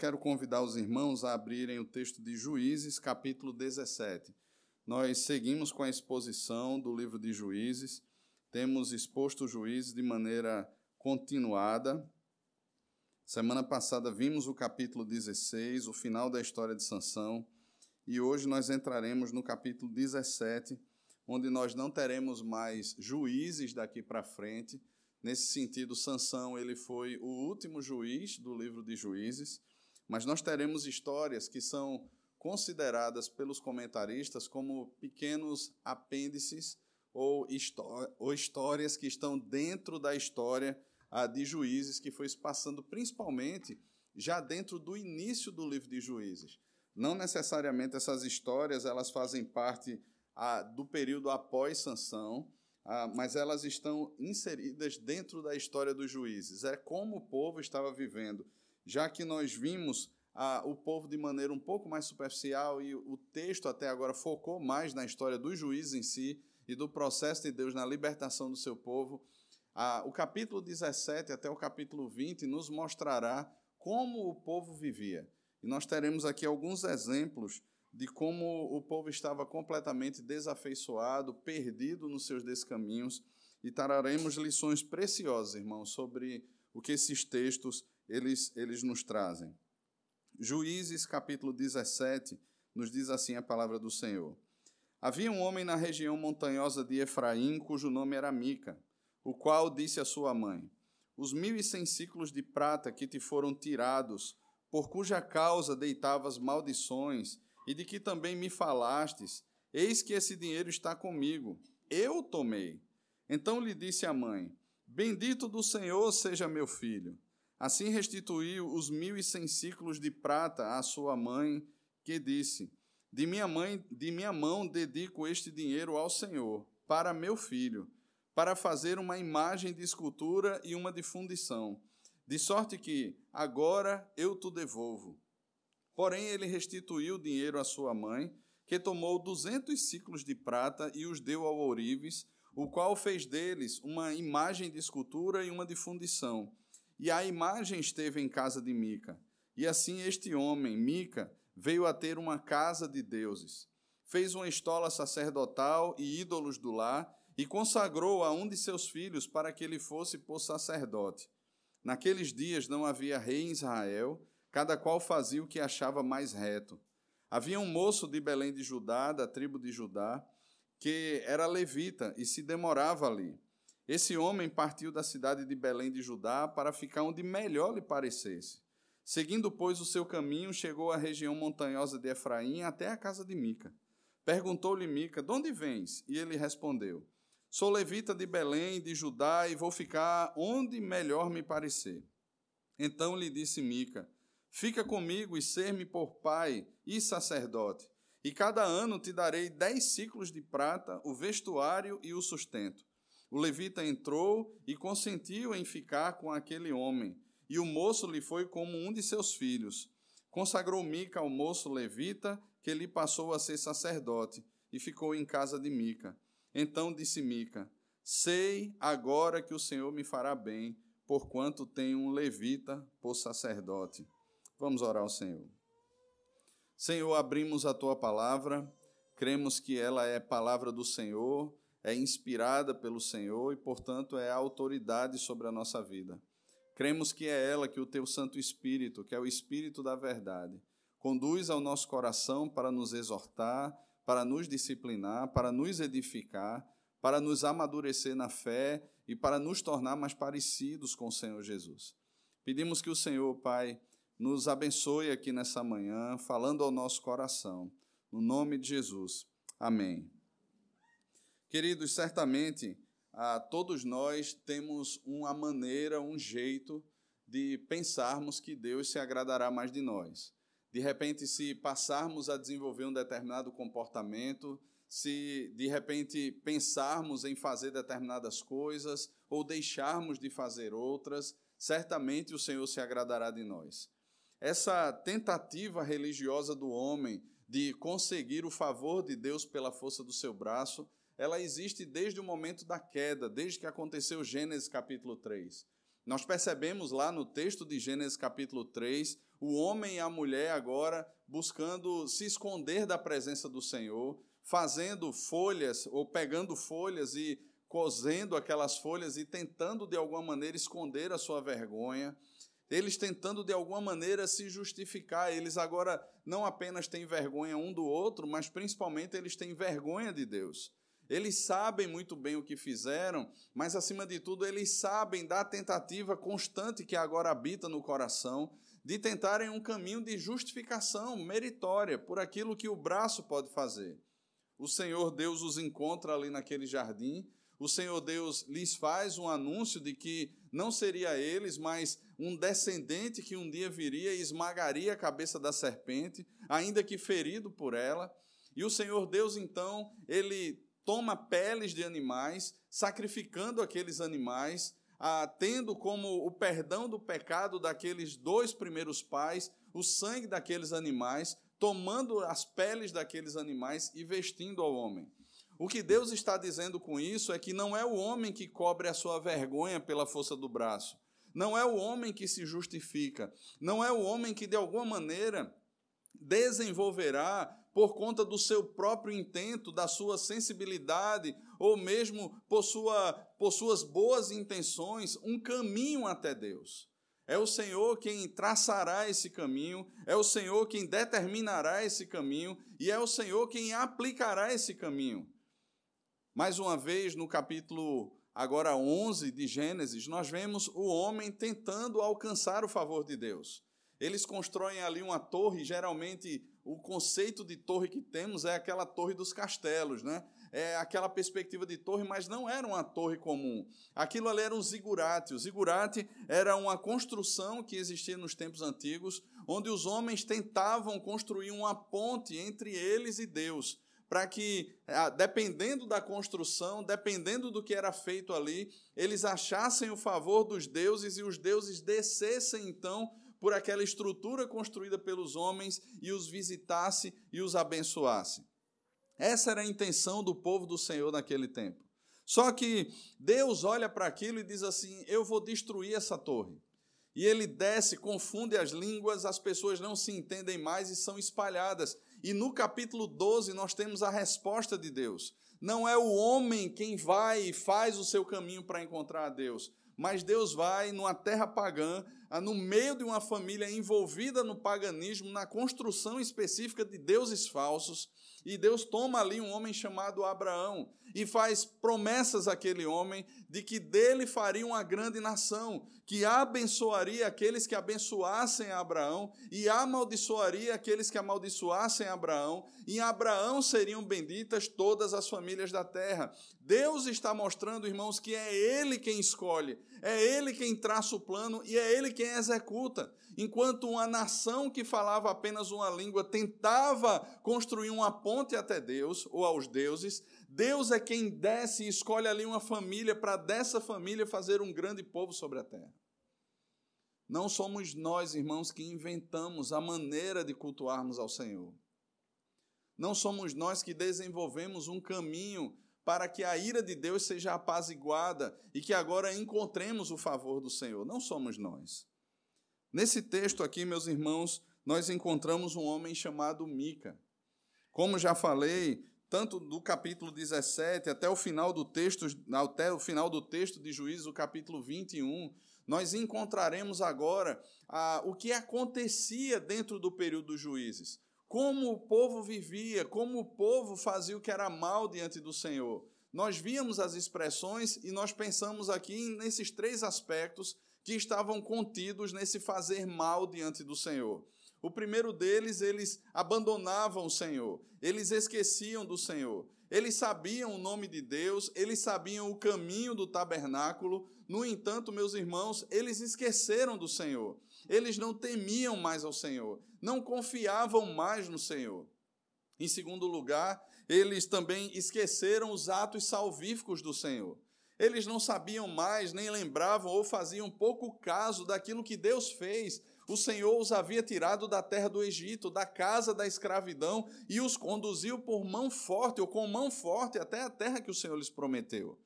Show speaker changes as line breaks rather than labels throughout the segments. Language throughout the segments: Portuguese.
quero convidar os irmãos a abrirem o texto de Juízes, capítulo 17. Nós seguimos com a exposição do livro de Juízes, temos exposto Juízes de maneira continuada. Semana passada vimos o capítulo 16, o final da história de Sansão, e hoje nós entraremos no capítulo 17, onde nós não teremos mais juízes daqui para frente. Nesse sentido, Sansão ele foi o último juiz do livro de Juízes, mas nós teremos histórias que são consideradas pelos comentaristas como pequenos apêndices ou, ou histórias que estão dentro da história ah, de Juízes, que foi se passando principalmente já dentro do início do livro de Juízes. Não necessariamente essas histórias elas fazem parte ah, do período após Sansão, ah, mas elas estão inseridas dentro da história dos juízes. É como o povo estava vivendo, já que nós vimos ah, o povo de maneira um pouco mais superficial e o texto até agora focou mais na história dos juízes em si e do processo de Deus na libertação do seu povo. Ah, o capítulo 17 até o capítulo 20 nos mostrará como o povo vivia. E nós teremos aqui alguns exemplos de como o povo estava completamente desafeiçoado, perdido nos seus descaminhos, e traremos lições preciosas, irmãos, sobre o que esses textos eles, eles nos trazem. Juízes, capítulo 17, nos diz assim a palavra do Senhor. Havia um homem na região montanhosa de Efraim, cujo nome era Mica, o qual disse à sua mãe: Os mil e cem ciclos de prata que te foram tirados, por cuja causa deitavas maldições, e de que também me falastes, eis que esse dinheiro está comigo, eu tomei. Então lhe disse a mãe: Bendito do Senhor seja meu filho. Assim restituiu os mil e cem ciclos de prata à sua mãe, que disse: De minha mãe, de minha mão dedico este dinheiro ao Senhor, para meu filho, para fazer uma imagem de escultura e uma de fundição, de sorte que agora eu te devolvo. Porém, ele restituiu o dinheiro à sua mãe, que tomou duzentos ciclos de prata e os deu ao ourives, o qual fez deles uma imagem de escultura e uma de fundição. E a imagem esteve em casa de Mica. E assim este homem, Mica, veio a ter uma casa de deuses. Fez uma estola sacerdotal e ídolos do lar, e consagrou a um de seus filhos para que ele fosse por sacerdote. Naqueles dias não havia rei em Israel, cada qual fazia o que achava mais reto. Havia um moço de Belém de Judá, da tribo de Judá, que era levita e se demorava ali. Esse homem partiu da cidade de Belém de Judá para ficar onde melhor lhe parecesse. Seguindo, pois, o seu caminho, chegou à região montanhosa de Efraim até a casa de Mica. Perguntou-lhe Mica: De onde vens? E ele respondeu: Sou levita de Belém, de Judá, e vou ficar onde melhor me parecer. Então lhe disse Mica: Fica comigo e ser-me por pai e sacerdote. E cada ano te darei dez ciclos de prata, o vestuário e o sustento. O levita entrou e consentiu em ficar com aquele homem, e o moço lhe foi como um de seus filhos. Consagrou Mica ao moço levita, que lhe passou a ser sacerdote, e ficou em casa de Mica. Então disse Mica: Sei agora que o Senhor me fará bem, porquanto tenho um levita por sacerdote. Vamos orar ao Senhor. Senhor, abrimos a tua palavra, cremos que ela é palavra do Senhor, é inspirada pelo Senhor e, portanto, é a autoridade sobre a nossa vida. Cremos que é ela que o teu Santo Espírito, que é o Espírito da verdade, conduz ao nosso coração para nos exortar, para nos disciplinar, para nos edificar, para nos amadurecer na fé e para nos tornar mais parecidos com o Senhor Jesus. Pedimos que o Senhor, Pai, nos abençoe aqui nessa manhã, falando ao nosso coração. No nome de Jesus. Amém. Queridos, certamente ah, todos nós temos uma maneira, um jeito de pensarmos que Deus se agradará mais de nós. De repente, se passarmos a desenvolver um determinado comportamento, se de repente pensarmos em fazer determinadas coisas ou deixarmos de fazer outras, certamente o Senhor se agradará de nós essa tentativa religiosa do homem de conseguir o favor de Deus pela força do seu braço, ela existe desde o momento da queda, desde que aconteceu Gênesis capítulo 3. Nós percebemos lá no texto de Gênesis capítulo 3 o homem e a mulher agora buscando se esconder da presença do Senhor, fazendo folhas ou pegando folhas e cozendo aquelas folhas e tentando de alguma maneira esconder a sua vergonha, eles tentando de alguma maneira se justificar. Eles agora não apenas têm vergonha um do outro, mas principalmente eles têm vergonha de Deus. Eles sabem muito bem o que fizeram, mas acima de tudo, eles sabem da tentativa constante que agora habita no coração de tentarem um caminho de justificação meritória por aquilo que o braço pode fazer. O Senhor Deus os encontra ali naquele jardim, o Senhor Deus lhes faz um anúncio de que não seria eles, mas um descendente que um dia viria e esmagaria a cabeça da serpente, ainda que ferido por ela. E o Senhor Deus, então, ele toma peles de animais, sacrificando aqueles animais, ah, tendo como o perdão do pecado daqueles dois primeiros pais, o sangue daqueles animais, tomando as peles daqueles animais e vestindo ao homem. O que Deus está dizendo com isso é que não é o homem que cobre a sua vergonha pela força do braço, não é o homem que se justifica, não é o homem que de alguma maneira desenvolverá por conta do seu próprio intento, da sua sensibilidade, ou mesmo por, sua, por suas boas intenções, um caminho até Deus. É o Senhor quem traçará esse caminho, é o Senhor quem determinará esse caminho e é o Senhor quem aplicará esse caminho. Mais uma vez, no capítulo agora 11 de Gênesis, nós vemos o homem tentando alcançar o favor de Deus. Eles constroem ali uma torre, geralmente o conceito de torre que temos é aquela torre dos castelos, né? É aquela perspectiva de torre, mas não era uma torre comum. Aquilo ali era um zigurate. O zigurate era uma construção que existia nos tempos antigos, onde os homens tentavam construir uma ponte entre eles e Deus, para que, ah, dependendo da construção, dependendo do que era feito ali, eles achassem o favor dos deuses e os deuses descessem então por aquela estrutura construída pelos homens e os visitasse e os abençoasse. Essa era a intenção do povo do Senhor naquele tempo. Só que Deus olha para aquilo e diz assim: Eu vou destruir essa torre. E ele desce, confunde as línguas, as pessoas não se entendem mais e são espalhadas. E no capítulo 12 nós temos a resposta de Deus. Não é o homem quem vai e faz o seu caminho para encontrar a Deus, mas Deus vai numa terra pagã, no meio de uma família envolvida no paganismo, na construção específica de deuses falsos, e Deus toma ali um homem chamado Abraão e faz promessas àquele homem de que dele faria uma grande nação, que abençoaria aqueles que abençoassem Abraão e amaldiçoaria aqueles que amaldiçoassem Abraão, e em Abraão seriam benditas todas as famílias da terra. Deus está mostrando, irmãos, que é Ele quem escolhe, é Ele quem traça o plano e é Ele quem executa. Enquanto uma nação que falava apenas uma língua tentava construir uma ponte até Deus ou aos deuses, Deus é quem desce e escolhe ali uma família para dessa família fazer um grande povo sobre a terra. Não somos nós, irmãos, que inventamos a maneira de cultuarmos ao Senhor. Não somos nós que desenvolvemos um caminho para que a ira de Deus seja apaziguada e que agora encontremos o favor do Senhor. Não somos nós. Nesse texto aqui, meus irmãos, nós encontramos um homem chamado Mica. Como já falei, tanto do capítulo 17 até o final do texto, até o final do texto de Juízes, o capítulo 21, nós encontraremos agora ah, o que acontecia dentro do período dos juízes. Como o povo vivia, como o povo fazia o que era mal diante do Senhor. Nós víamos as expressões e nós pensamos aqui nesses três aspectos que estavam contidos nesse fazer mal diante do Senhor. O primeiro deles, eles abandonavam o Senhor, eles esqueciam do Senhor. Eles sabiam o nome de Deus, eles sabiam o caminho do tabernáculo, no entanto, meus irmãos, eles esqueceram do Senhor. Eles não temiam mais ao Senhor, não confiavam mais no Senhor. Em segundo lugar, eles também esqueceram os atos salvíficos do Senhor. Eles não sabiam mais, nem lembravam ou faziam pouco caso daquilo que Deus fez o Senhor os havia tirado da terra do Egito, da casa da escravidão, e os conduziu por mão forte, ou com mão forte, até a terra que o Senhor lhes prometeu.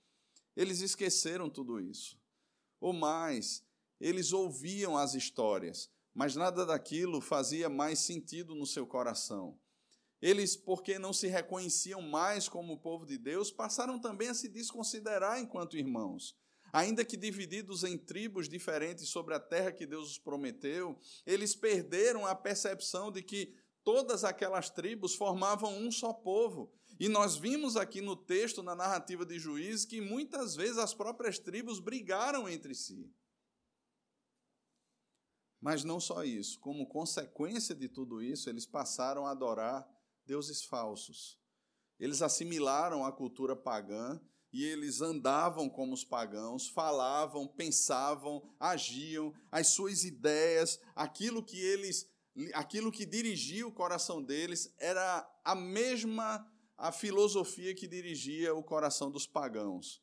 Eles esqueceram tudo isso. Ou mais, eles ouviam as histórias, mas nada daquilo fazia mais sentido no seu coração. Eles, porque não se reconheciam mais como povo de Deus, passaram também a se desconsiderar enquanto irmãos. Ainda que divididos em tribos diferentes sobre a terra que Deus os prometeu, eles perderam a percepção de que todas aquelas tribos formavam um só povo. E nós vimos aqui no texto, na narrativa de Juízes, que muitas vezes as próprias tribos brigaram entre si. Mas não só isso, como consequência de tudo isso, eles passaram a adorar deuses falsos. Eles assimilaram a cultura pagã e eles andavam como os pagãos, falavam, pensavam, agiam, as suas ideias, aquilo que eles, aquilo que dirigia o coração deles era a mesma a filosofia que dirigia o coração dos pagãos.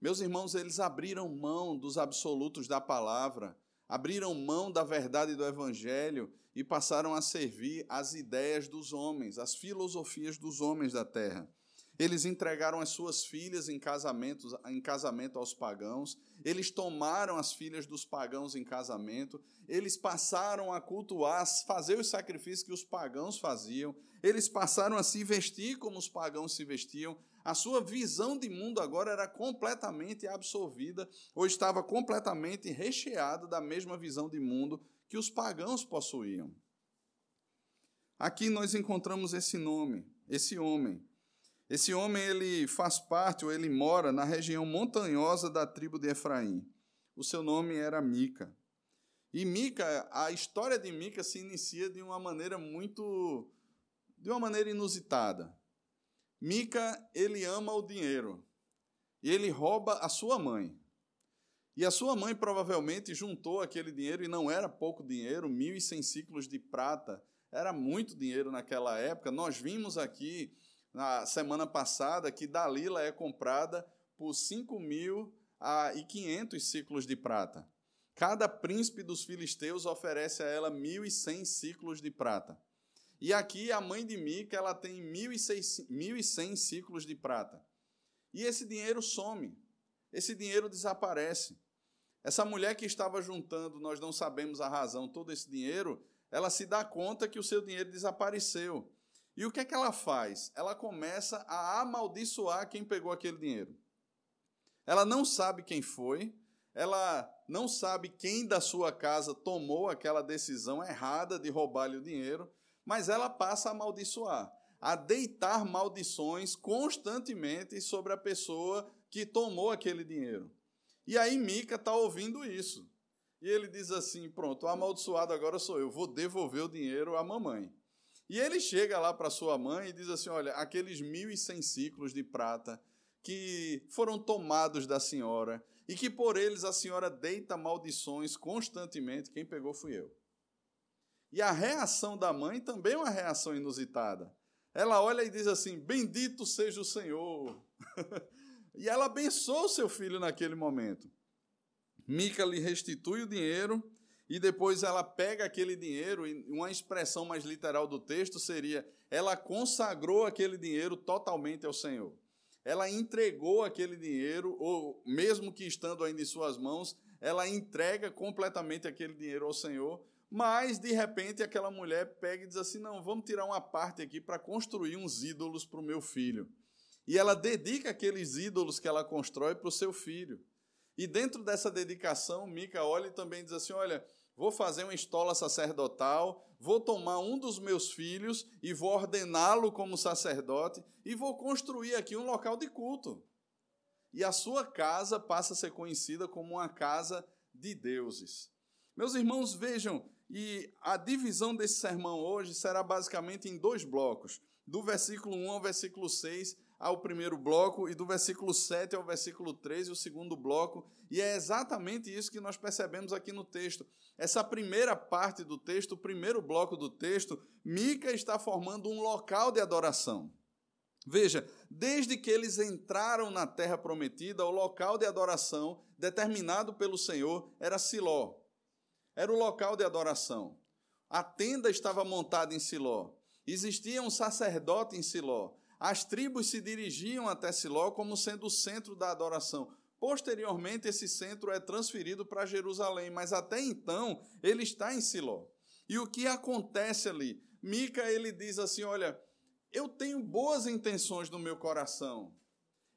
Meus irmãos, eles abriram mão dos absolutos da palavra abriram mão da verdade do Evangelho e passaram a servir as ideias dos homens, as filosofias dos homens da terra. Eles entregaram as suas filhas em, casamento, em casamento aos pagãos, eles tomaram as filhas dos pagãos em casamento, eles passaram a cultuar, fazer os sacrifícios que os pagãos faziam, eles passaram a se vestir como os pagãos se vestiam, a sua visão de mundo agora era completamente absorvida ou estava completamente recheada da mesma visão de mundo que os pagãos possuíam. Aqui nós encontramos esse nome, esse homem. Esse homem ele faz parte ou ele mora na região montanhosa da tribo de Efraim. O seu nome era Mica. E Mica, a história de Mica se inicia de uma maneira muito de uma maneira inusitada. Mica, ele ama o dinheiro. E ele rouba a sua mãe. E a sua mãe provavelmente juntou aquele dinheiro, e não era pouco dinheiro, 1.100 ciclos de prata. Era muito dinheiro naquela época. Nós vimos aqui, na semana passada, que Dalila é comprada por 5.500 ciclos de prata. Cada príncipe dos filisteus oferece a ela 1.100 ciclos de prata. E aqui a mãe de Mica ela tem 1.100 ciclos de prata. E esse dinheiro some, esse dinheiro desaparece. Essa mulher que estava juntando, nós não sabemos a razão, todo esse dinheiro, ela se dá conta que o seu dinheiro desapareceu. E o que é que ela faz? Ela começa a amaldiçoar quem pegou aquele dinheiro. Ela não sabe quem foi, ela não sabe quem da sua casa tomou aquela decisão errada de roubar-lhe o dinheiro, mas ela passa a amaldiçoar, a deitar maldições constantemente sobre a pessoa que tomou aquele dinheiro. E aí Mica está ouvindo isso. E ele diz assim: Pronto, o amaldiçoado agora sou eu, vou devolver o dinheiro à mamãe. E ele chega lá para sua mãe e diz assim: Olha, aqueles mil e cem ciclos de prata que foram tomados da senhora e que por eles a senhora deita maldições constantemente, quem pegou fui eu. E a reação da mãe também é uma reação inusitada. Ela olha e diz assim: Bendito seja o Senhor. e ela abençoa o seu filho naquele momento. Mica lhe restitui o dinheiro e depois ela pega aquele dinheiro, e uma expressão mais literal do texto seria: ela consagrou aquele dinheiro totalmente ao Senhor. Ela entregou aquele dinheiro, ou mesmo que estando ainda em suas mãos, ela entrega completamente aquele dinheiro ao Senhor mas, de repente, aquela mulher pega e diz assim: não, vamos tirar uma parte aqui para construir uns ídolos para o meu filho. E ela dedica aqueles ídolos que ela constrói para o seu filho. E dentro dessa dedicação, Mica olha e também diz assim: olha, vou fazer uma estola sacerdotal, vou tomar um dos meus filhos e vou ordená-lo como sacerdote e vou construir aqui um local de culto. E a sua casa passa a ser conhecida como uma casa de deuses. Meus irmãos, vejam e a divisão desse sermão hoje será basicamente em dois blocos, do versículo 1 ao versículo 6 ao primeiro bloco e do versículo 7 ao versículo 3 o segundo bloco, e é exatamente isso que nós percebemos aqui no texto. Essa primeira parte do texto, o primeiro bloco do texto, Mica está formando um local de adoração. Veja, desde que eles entraram na terra prometida, o local de adoração determinado pelo Senhor era Siló, era o local de adoração. A tenda estava montada em Siló. Existia um sacerdote em Siló. As tribos se dirigiam até Siló como sendo o centro da adoração. Posteriormente, esse centro é transferido para Jerusalém, mas até então ele está em Siló. E o que acontece ali? Mica ele diz assim: Olha, eu tenho boas intenções no meu coração.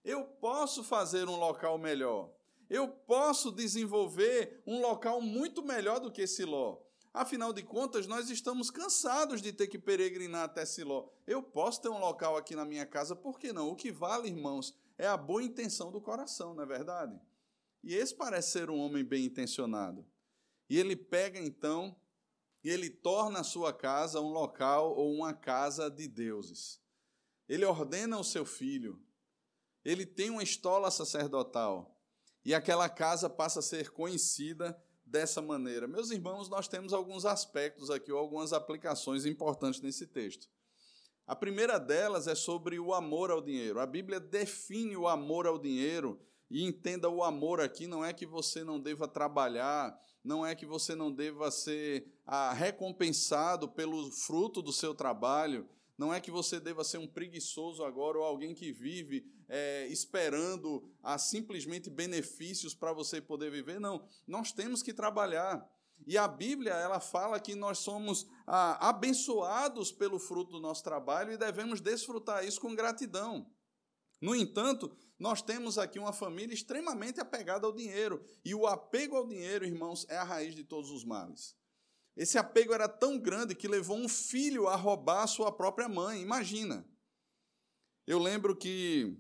Eu posso fazer um local melhor. Eu posso desenvolver um local muito melhor do que Siló. Afinal de contas, nós estamos cansados de ter que peregrinar até Siló. Eu posso ter um local aqui na minha casa, por que não? O que vale, irmãos, é a boa intenção do coração, não é verdade? E esse parece ser um homem bem intencionado. E ele pega então e ele torna a sua casa um local ou uma casa de deuses. Ele ordena o seu filho, ele tem uma estola sacerdotal, e aquela casa passa a ser conhecida dessa maneira. Meus irmãos, nós temos alguns aspectos aqui, ou algumas aplicações importantes nesse texto. A primeira delas é sobre o amor ao dinheiro. A Bíblia define o amor ao dinheiro e entenda o amor aqui não é que você não deva trabalhar, não é que você não deva ser ah, recompensado pelo fruto do seu trabalho, não é que você deva ser um preguiçoso agora ou alguém que vive é, esperando a simplesmente benefícios para você poder viver. Não, nós temos que trabalhar. E a Bíblia ela fala que nós somos ah, abençoados pelo fruto do nosso trabalho e devemos desfrutar isso com gratidão. No entanto, nós temos aqui uma família extremamente apegada ao dinheiro. E o apego ao dinheiro, irmãos, é a raiz de todos os males. Esse apego era tão grande que levou um filho a roubar a sua própria mãe. Imagina. Eu lembro que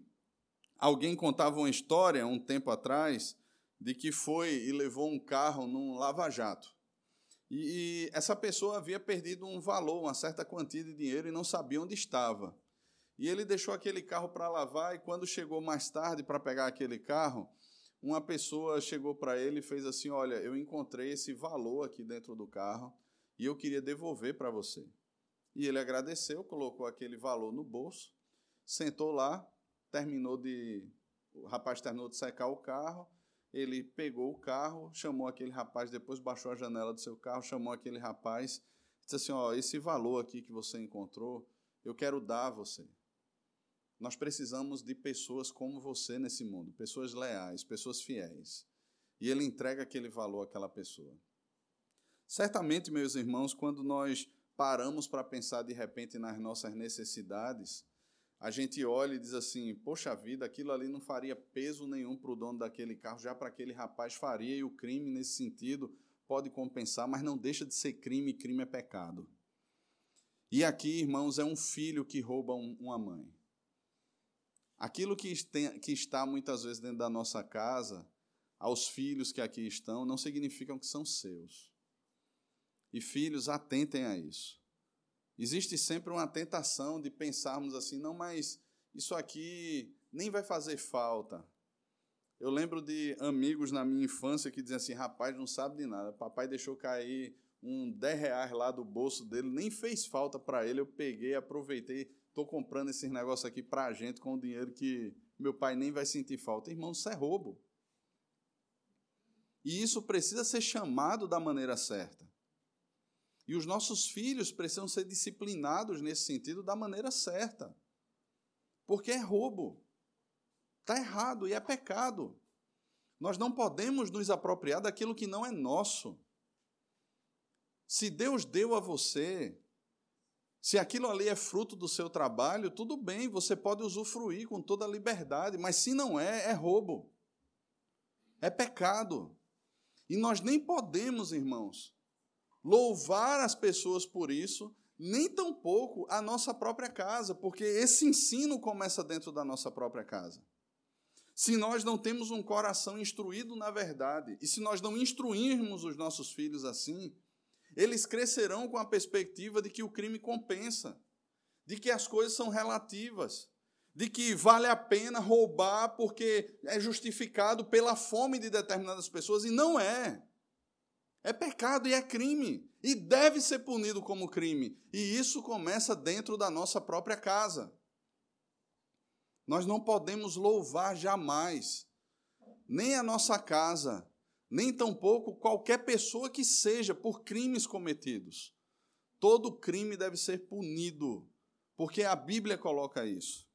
alguém contava uma história um tempo atrás de que foi e levou um carro num lava-jato. E, e essa pessoa havia perdido um valor, uma certa quantia de dinheiro e não sabia onde estava. E ele deixou aquele carro para lavar e quando chegou mais tarde para pegar aquele carro, uma pessoa chegou para ele e fez assim: "Olha, eu encontrei esse valor aqui dentro do carro e eu queria devolver para você". E ele agradeceu, colocou aquele valor no bolso, sentou lá, terminou de o rapaz terminou de secar o carro, ele pegou o carro, chamou aquele rapaz, depois baixou a janela do seu carro, chamou aquele rapaz, disse assim: "Ó, esse valor aqui que você encontrou, eu quero dar a você. Nós precisamos de pessoas como você nesse mundo, pessoas leais, pessoas fiéis. E ele entrega aquele valor àquela pessoa. Certamente, meus irmãos, quando nós paramos para pensar de repente nas nossas necessidades, a gente olha e diz assim: poxa vida, aquilo ali não faria peso nenhum para o dono daquele carro, já para aquele rapaz faria, e o crime, nesse sentido, pode compensar, mas não deixa de ser crime, crime é pecado. E aqui, irmãos, é um filho que rouba um, uma mãe. Aquilo que, tem, que está muitas vezes dentro da nossa casa, aos filhos que aqui estão, não significam que são seus. E filhos, atentem a isso. Existe sempre uma tentação de pensarmos assim, não, mas isso aqui nem vai fazer falta. Eu lembro de amigos na minha infância que diziam assim: rapaz, não sabe de nada. Papai deixou cair um 10 reais lá do bolso dele, nem fez falta para ele. Eu peguei, aproveitei, estou comprando esses negócios aqui para a gente com o dinheiro que meu pai nem vai sentir falta. Irmão, isso é roubo. E isso precisa ser chamado da maneira certa. E os nossos filhos precisam ser disciplinados nesse sentido da maneira certa. Porque é roubo. Está errado e é pecado. Nós não podemos nos apropriar daquilo que não é nosso. Se Deus deu a você, se aquilo ali é fruto do seu trabalho, tudo bem, você pode usufruir com toda a liberdade, mas se não é, é roubo. É pecado. E nós nem podemos, irmãos, louvar as pessoas por isso, nem tampouco a nossa própria casa, porque esse ensino começa dentro da nossa própria casa. Se nós não temos um coração instruído na verdade, e se nós não instruirmos os nossos filhos assim, eles crescerão com a perspectiva de que o crime compensa, de que as coisas são relativas, de que vale a pena roubar porque é justificado pela fome de determinadas pessoas, e não é. É pecado e é crime, e deve ser punido como crime, e isso começa dentro da nossa própria casa. Nós não podemos louvar jamais, nem a nossa casa, nem tampouco qualquer pessoa que seja por crimes cometidos. Todo crime deve ser punido, porque a Bíblia coloca isso.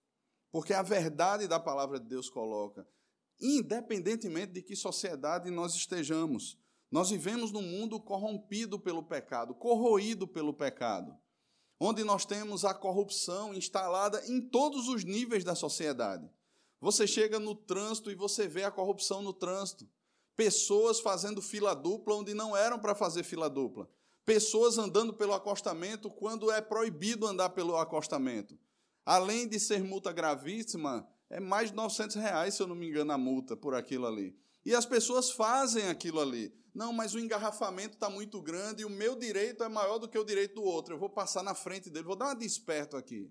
Porque a verdade da palavra de Deus coloca. independentemente de que sociedade nós estejamos. Nós vivemos num mundo corrompido pelo pecado, corroído pelo pecado, onde nós temos a corrupção instalada em todos os níveis da sociedade. Você chega no trânsito e você vê a corrupção no trânsito. Pessoas fazendo fila dupla onde não eram para fazer fila dupla. Pessoas andando pelo acostamento quando é proibido andar pelo acostamento. Além de ser multa gravíssima, é mais de 900 reais, se eu não me engano, a multa por aquilo ali. E as pessoas fazem aquilo ali. Não, mas o engarrafamento está muito grande e o meu direito é maior do que o direito do outro. Eu vou passar na frente dele, vou dar uma desperto aqui.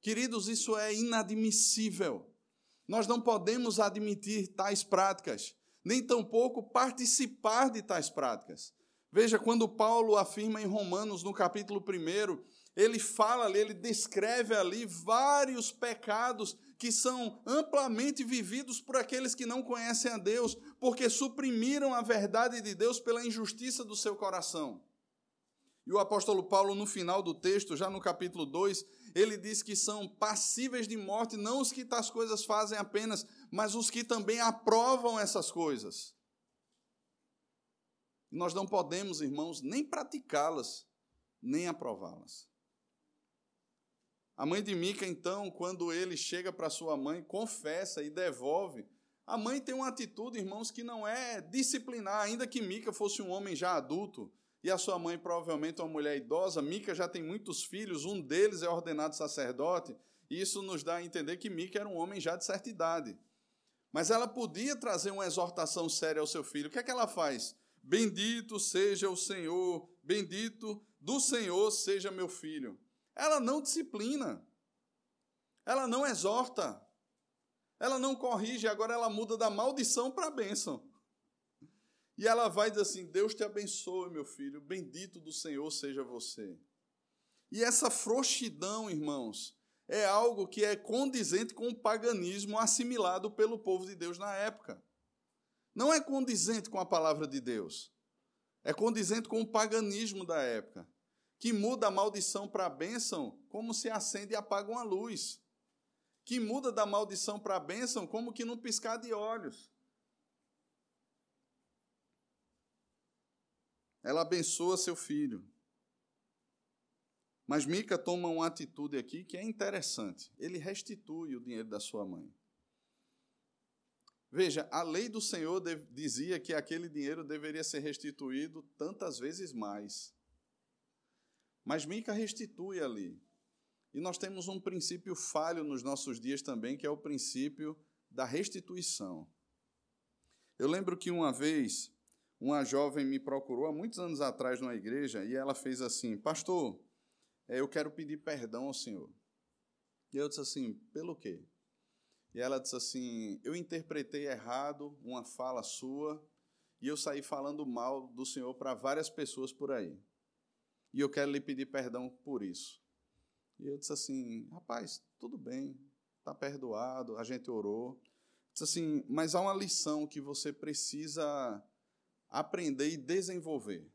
Queridos, isso é inadmissível. Nós não podemos admitir tais práticas, nem tampouco participar de tais práticas. Veja, quando Paulo afirma em Romanos, no capítulo 1, ele fala ali, ele descreve ali vários pecados que são amplamente vividos por aqueles que não conhecem a Deus, porque suprimiram a verdade de Deus pela injustiça do seu coração. E o apóstolo Paulo, no final do texto, já no capítulo 2, ele diz que são passíveis de morte não os que tais coisas fazem apenas, mas os que também aprovam essas coisas. Nós não podemos, irmãos, nem praticá-las, nem aprová-las. A mãe de Mica, então, quando ele chega para sua mãe, confessa e devolve. A mãe tem uma atitude, irmãos, que não é disciplinar, ainda que Mica fosse um homem já adulto e a sua mãe provavelmente uma mulher idosa. Mica já tem muitos filhos, um deles é ordenado sacerdote, e isso nos dá a entender que Mica era um homem já de certa idade. Mas ela podia trazer uma exortação séria ao seu filho. O que é que ela faz? Bendito seja o Senhor, bendito do Senhor seja meu filho. Ela não disciplina, ela não exorta, ela não corrige, agora ela muda da maldição para a bênção. E ela vai dizer assim: Deus te abençoe, meu filho, bendito do Senhor seja você. E essa frouxidão, irmãos, é algo que é condizente com o paganismo assimilado pelo povo de Deus na época. Não é condizente com a palavra de Deus, é condizente com o paganismo da época que muda a maldição para a bênção como se acende e apaga uma luz, que muda da maldição para a bênção como que num piscar de olhos. Ela abençoa seu filho. Mas Mica toma uma atitude aqui que é interessante. Ele restitui o dinheiro da sua mãe. Veja, a lei do Senhor dizia que aquele dinheiro deveria ser restituído tantas vezes mais. Mas Mica restitui ali. E nós temos um princípio falho nos nossos dias também, que é o princípio da restituição. Eu lembro que uma vez uma jovem me procurou há muitos anos atrás numa igreja e ela fez assim: Pastor, é, eu quero pedir perdão ao senhor. E eu disse assim: Pelo quê? E ela disse assim: Eu interpretei errado uma fala sua e eu saí falando mal do senhor para várias pessoas por aí. E eu quero lhe pedir perdão por isso. E eu disse assim: rapaz, tudo bem, está perdoado, a gente orou. Disse assim: mas há uma lição que você precisa aprender e desenvolver.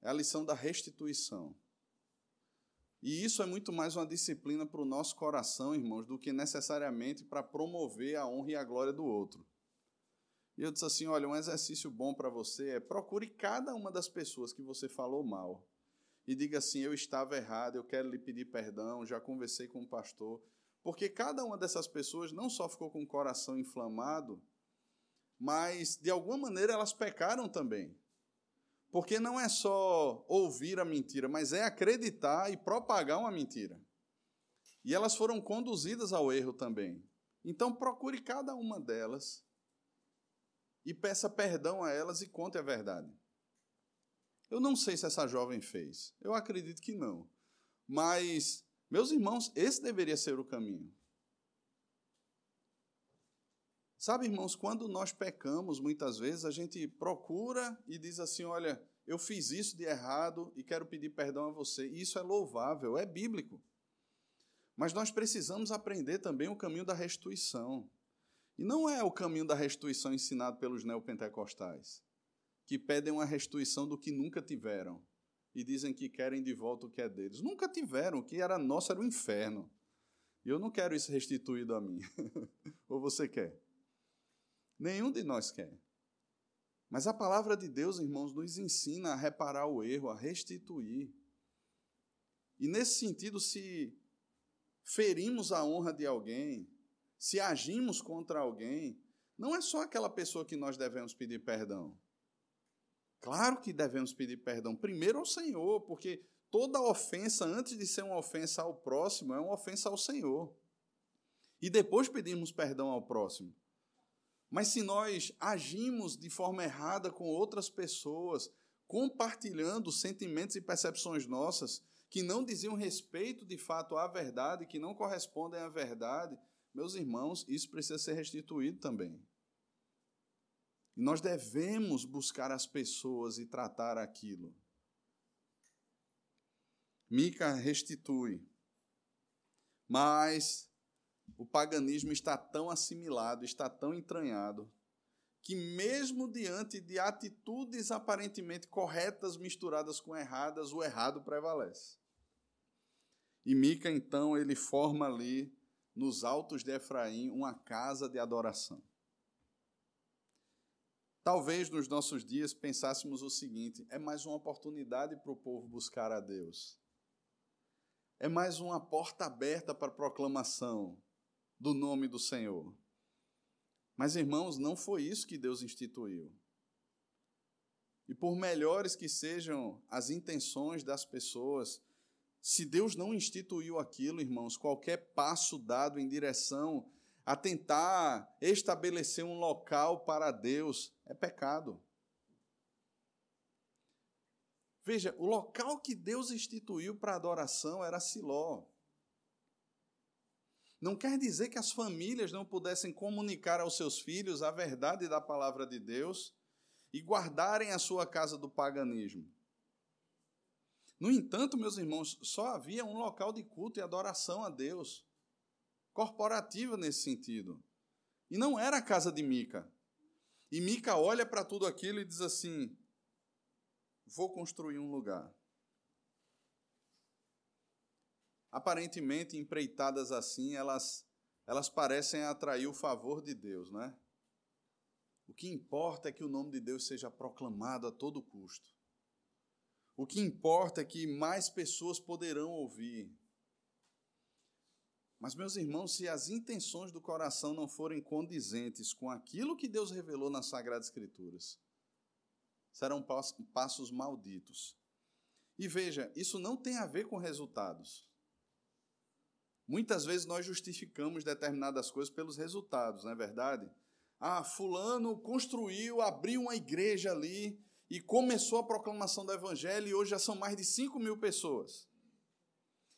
É a lição da restituição. E isso é muito mais uma disciplina para o nosso coração, irmãos, do que necessariamente para promover a honra e a glória do outro. E eu disse assim: olha, um exercício bom para você é procure cada uma das pessoas que você falou mal e diga assim: eu estava errado, eu quero lhe pedir perdão, já conversei com o pastor. Porque cada uma dessas pessoas não só ficou com o coração inflamado, mas de alguma maneira elas pecaram também. Porque não é só ouvir a mentira, mas é acreditar e propagar uma mentira. E elas foram conduzidas ao erro também. Então procure cada uma delas e peça perdão a elas e conte a verdade. Eu não sei se essa jovem fez, eu acredito que não. Mas, meus irmãos, esse deveria ser o caminho. Sabe, irmãos, quando nós pecamos, muitas vezes a gente procura e diz assim: olha, eu fiz isso de errado e quero pedir perdão a você. Isso é louvável, é bíblico. Mas nós precisamos aprender também o caminho da restituição. E não é o caminho da restituição ensinado pelos neopentecostais, que pedem uma restituição do que nunca tiveram e dizem que querem de volta o que é deles. Nunca tiveram, o que era nosso era o inferno. E eu não quero isso restituído a mim. Ou você quer? Nenhum de nós quer. Mas a palavra de Deus, irmãos, nos ensina a reparar o erro, a restituir. E nesse sentido, se ferimos a honra de alguém, se agimos contra alguém, não é só aquela pessoa que nós devemos pedir perdão. Claro que devemos pedir perdão primeiro ao Senhor, porque toda ofensa, antes de ser uma ofensa ao próximo, é uma ofensa ao Senhor. E depois pedimos perdão ao próximo. Mas se nós agimos de forma errada com outras pessoas, compartilhando sentimentos e percepções nossas que não diziam respeito de fato à verdade, que não correspondem à verdade, meus irmãos, isso precisa ser restituído também. E nós devemos buscar as pessoas e tratar aquilo. Mica restitui. Mas o paganismo está tão assimilado, está tão entranhado, que mesmo diante de atitudes aparentemente corretas misturadas com erradas, o errado prevalece. E Mica então ele forma ali nos altos de Efraim uma casa de adoração. Talvez nos nossos dias pensássemos o seguinte: é mais uma oportunidade para o povo buscar a Deus. É mais uma porta aberta para proclamação do nome do Senhor. Mas, irmãos, não foi isso que Deus instituiu. E por melhores que sejam as intenções das pessoas, se Deus não instituiu aquilo, irmãos, qualquer passo dado em direção a tentar estabelecer um local para Deus é pecado. Veja, o local que Deus instituiu para adoração era Siló. Não quer dizer que as famílias não pudessem comunicar aos seus filhos a verdade da palavra de Deus e guardarem a sua casa do paganismo. No entanto, meus irmãos, só havia um local de culto e adoração a Deus, corporativa nesse sentido. E não era a casa de Mica. E Mica olha para tudo aquilo e diz assim: Vou construir um lugar. Aparentemente, empreitadas assim, elas, elas parecem atrair o favor de Deus, não é? O que importa é que o nome de Deus seja proclamado a todo custo. O que importa é que mais pessoas poderão ouvir. Mas, meus irmãos, se as intenções do coração não forem condizentes com aquilo que Deus revelou nas Sagradas Escrituras, serão passos malditos. E veja, isso não tem a ver com resultados. Muitas vezes nós justificamos determinadas coisas pelos resultados, não é verdade? Ah, Fulano construiu, abriu uma igreja ali, e começou a proclamação do Evangelho e hoje já são mais de 5 mil pessoas.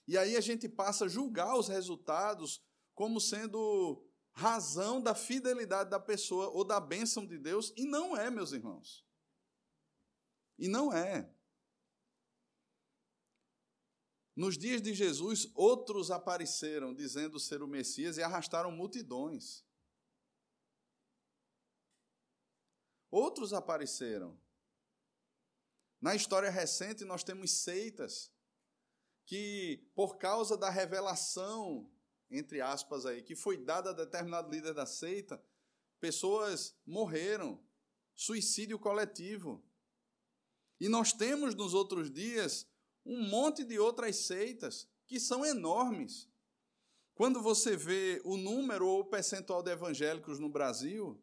E aí a gente passa a julgar os resultados como sendo razão da fidelidade da pessoa ou da bênção de Deus, e não é, meus irmãos. E não é. Nos dias de Jesus, outros apareceram dizendo ser o Messias e arrastaram multidões. Outros apareceram. Na história recente, nós temos seitas que, por causa da revelação, entre aspas, aí, que foi dada a determinado líder da seita, pessoas morreram, suicídio coletivo. E nós temos nos outros dias um monte de outras seitas que são enormes. Quando você vê o número ou o percentual de evangélicos no Brasil,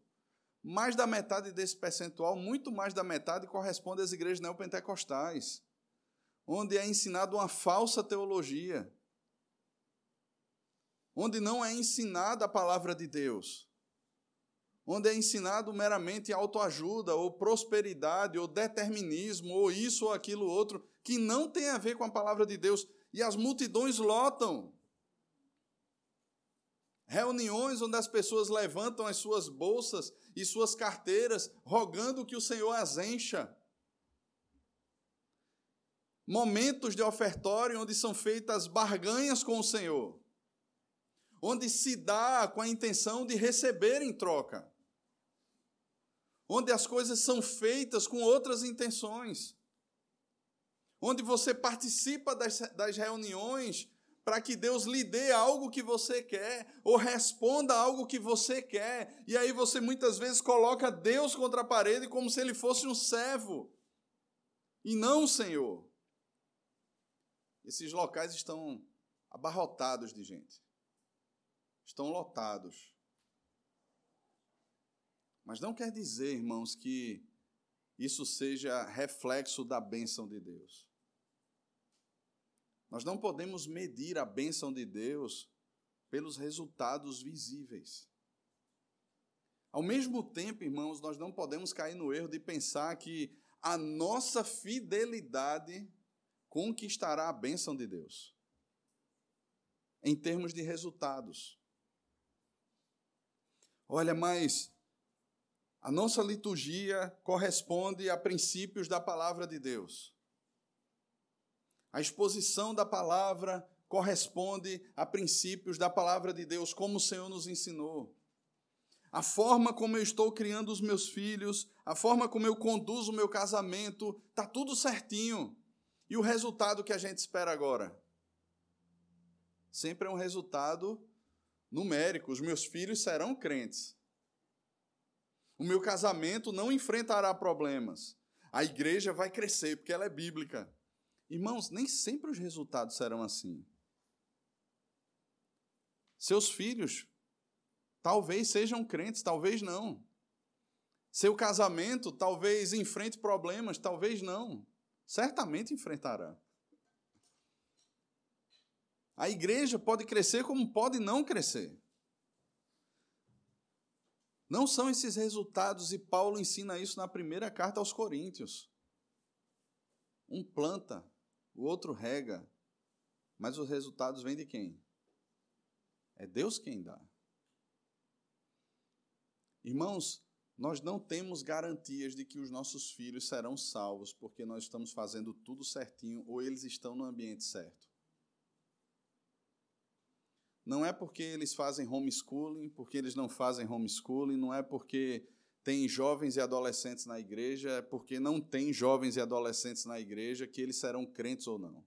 mais da metade desse percentual, muito mais da metade, corresponde às igrejas neopentecostais, onde é ensinada uma falsa teologia, onde não é ensinada a palavra de Deus, onde é ensinado meramente autoajuda, ou prosperidade, ou determinismo, ou isso ou aquilo outro, que não tem a ver com a palavra de Deus, e as multidões lotam reuniões onde as pessoas levantam as suas bolsas e suas carteiras, rogando que o Senhor as encha. Momentos de ofertório onde são feitas barganhas com o Senhor, onde se dá com a intenção de receber em troca, onde as coisas são feitas com outras intenções, onde você participa das, das reuniões para que Deus lhe dê algo que você quer, ou responda algo que você quer. E aí você muitas vezes coloca Deus contra a parede como se ele fosse um servo, e não Senhor. Esses locais estão abarrotados de gente, estão lotados. Mas não quer dizer, irmãos, que isso seja reflexo da bênção de Deus. Nós não podemos medir a bênção de Deus pelos resultados visíveis. Ao mesmo tempo, irmãos, nós não podemos cair no erro de pensar que a nossa fidelidade conquistará a bênção de Deus. Em termos de resultados. Olha, mas a nossa liturgia corresponde a princípios da palavra de Deus. A exposição da palavra corresponde a princípios da palavra de Deus, como o Senhor nos ensinou. A forma como eu estou criando os meus filhos, a forma como eu conduzo o meu casamento, está tudo certinho. E o resultado que a gente espera agora? Sempre é um resultado numérico. Os meus filhos serão crentes. O meu casamento não enfrentará problemas. A igreja vai crescer, porque ela é bíblica. Irmãos, nem sempre os resultados serão assim. Seus filhos talvez sejam crentes, talvez não. Seu casamento talvez enfrente problemas, talvez não. Certamente enfrentará. A igreja pode crescer como pode não crescer. Não são esses resultados, e Paulo ensina isso na primeira carta aos Coríntios. Um planta, o outro rega, mas os resultados vêm de quem? É Deus quem dá. Irmãos, nós não temos garantias de que os nossos filhos serão salvos porque nós estamos fazendo tudo certinho ou eles estão no ambiente certo. Não é porque eles fazem homeschooling, porque eles não fazem homeschooling, não é porque tem jovens e adolescentes na igreja, é porque não tem jovens e adolescentes na igreja que eles serão crentes ou não.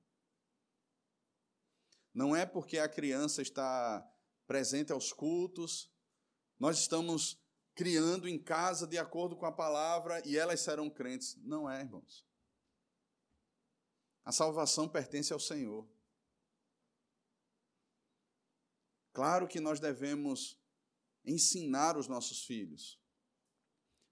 Não é porque a criança está presente aos cultos, nós estamos criando em casa de acordo com a palavra e elas serão crentes. Não é, irmãos. A salvação pertence ao Senhor. Claro que nós devemos ensinar os nossos filhos.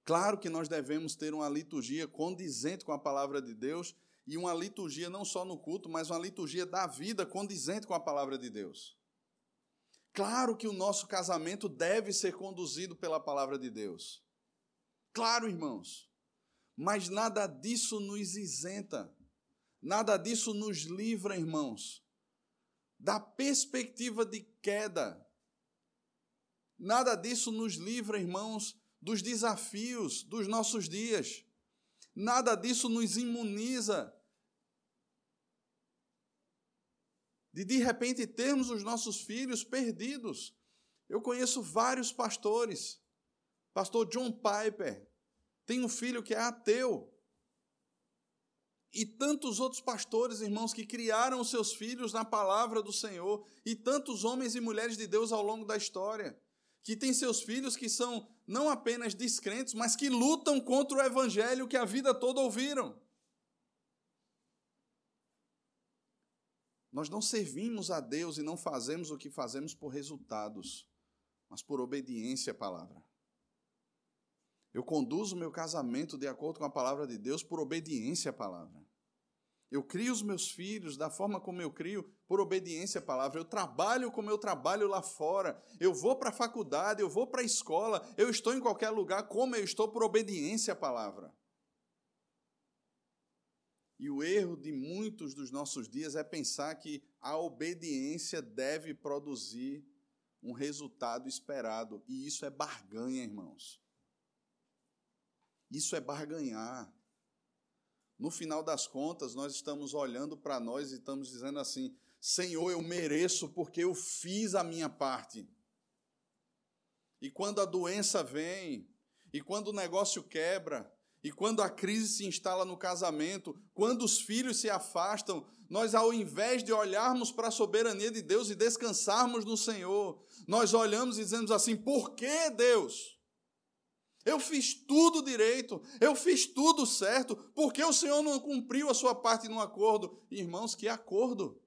Claro que nós devemos ter uma liturgia condizente com a palavra de Deus e uma liturgia não só no culto, mas uma liturgia da vida condizente com a palavra de Deus. Claro que o nosso casamento deve ser conduzido pela palavra de Deus. Claro, irmãos. Mas nada disso nos isenta. Nada disso nos livra, irmãos, da perspectiva de queda. Nada disso nos livra, irmãos, dos desafios dos nossos dias. Nada disso nos imuniza de de repente termos os nossos filhos perdidos. Eu conheço vários pastores. Pastor John Piper tem um filho que é ateu. E tantos outros pastores, irmãos, que criaram os seus filhos na palavra do Senhor, e tantos homens e mulheres de Deus ao longo da história que tem seus filhos que são não apenas descrentes, mas que lutam contra o evangelho que a vida toda ouviram. Nós não servimos a Deus e não fazemos o que fazemos por resultados, mas por obediência à palavra. Eu conduzo o meu casamento de acordo com a palavra de Deus por obediência à palavra. Eu crio os meus filhos da forma como eu crio, por obediência à palavra. Eu trabalho como eu trabalho lá fora. Eu vou para a faculdade, eu vou para a escola, eu estou em qualquer lugar como eu estou por obediência à palavra. E o erro de muitos dos nossos dias é pensar que a obediência deve produzir um resultado esperado. E isso é barganha, irmãos. Isso é barganhar. No final das contas, nós estamos olhando para nós e estamos dizendo assim: Senhor, eu mereço porque eu fiz a minha parte. E quando a doença vem, e quando o negócio quebra, E quando a crise se instala no casamento, quando os filhos se afastam, nós, ao invés de olharmos para a soberania de Deus e descansarmos no Senhor, nós olhamos e dizemos assim: por que Deus? Eu fiz tudo direito, eu fiz tudo certo, por que o Senhor não cumpriu a sua parte no acordo? Irmãos, que acordo?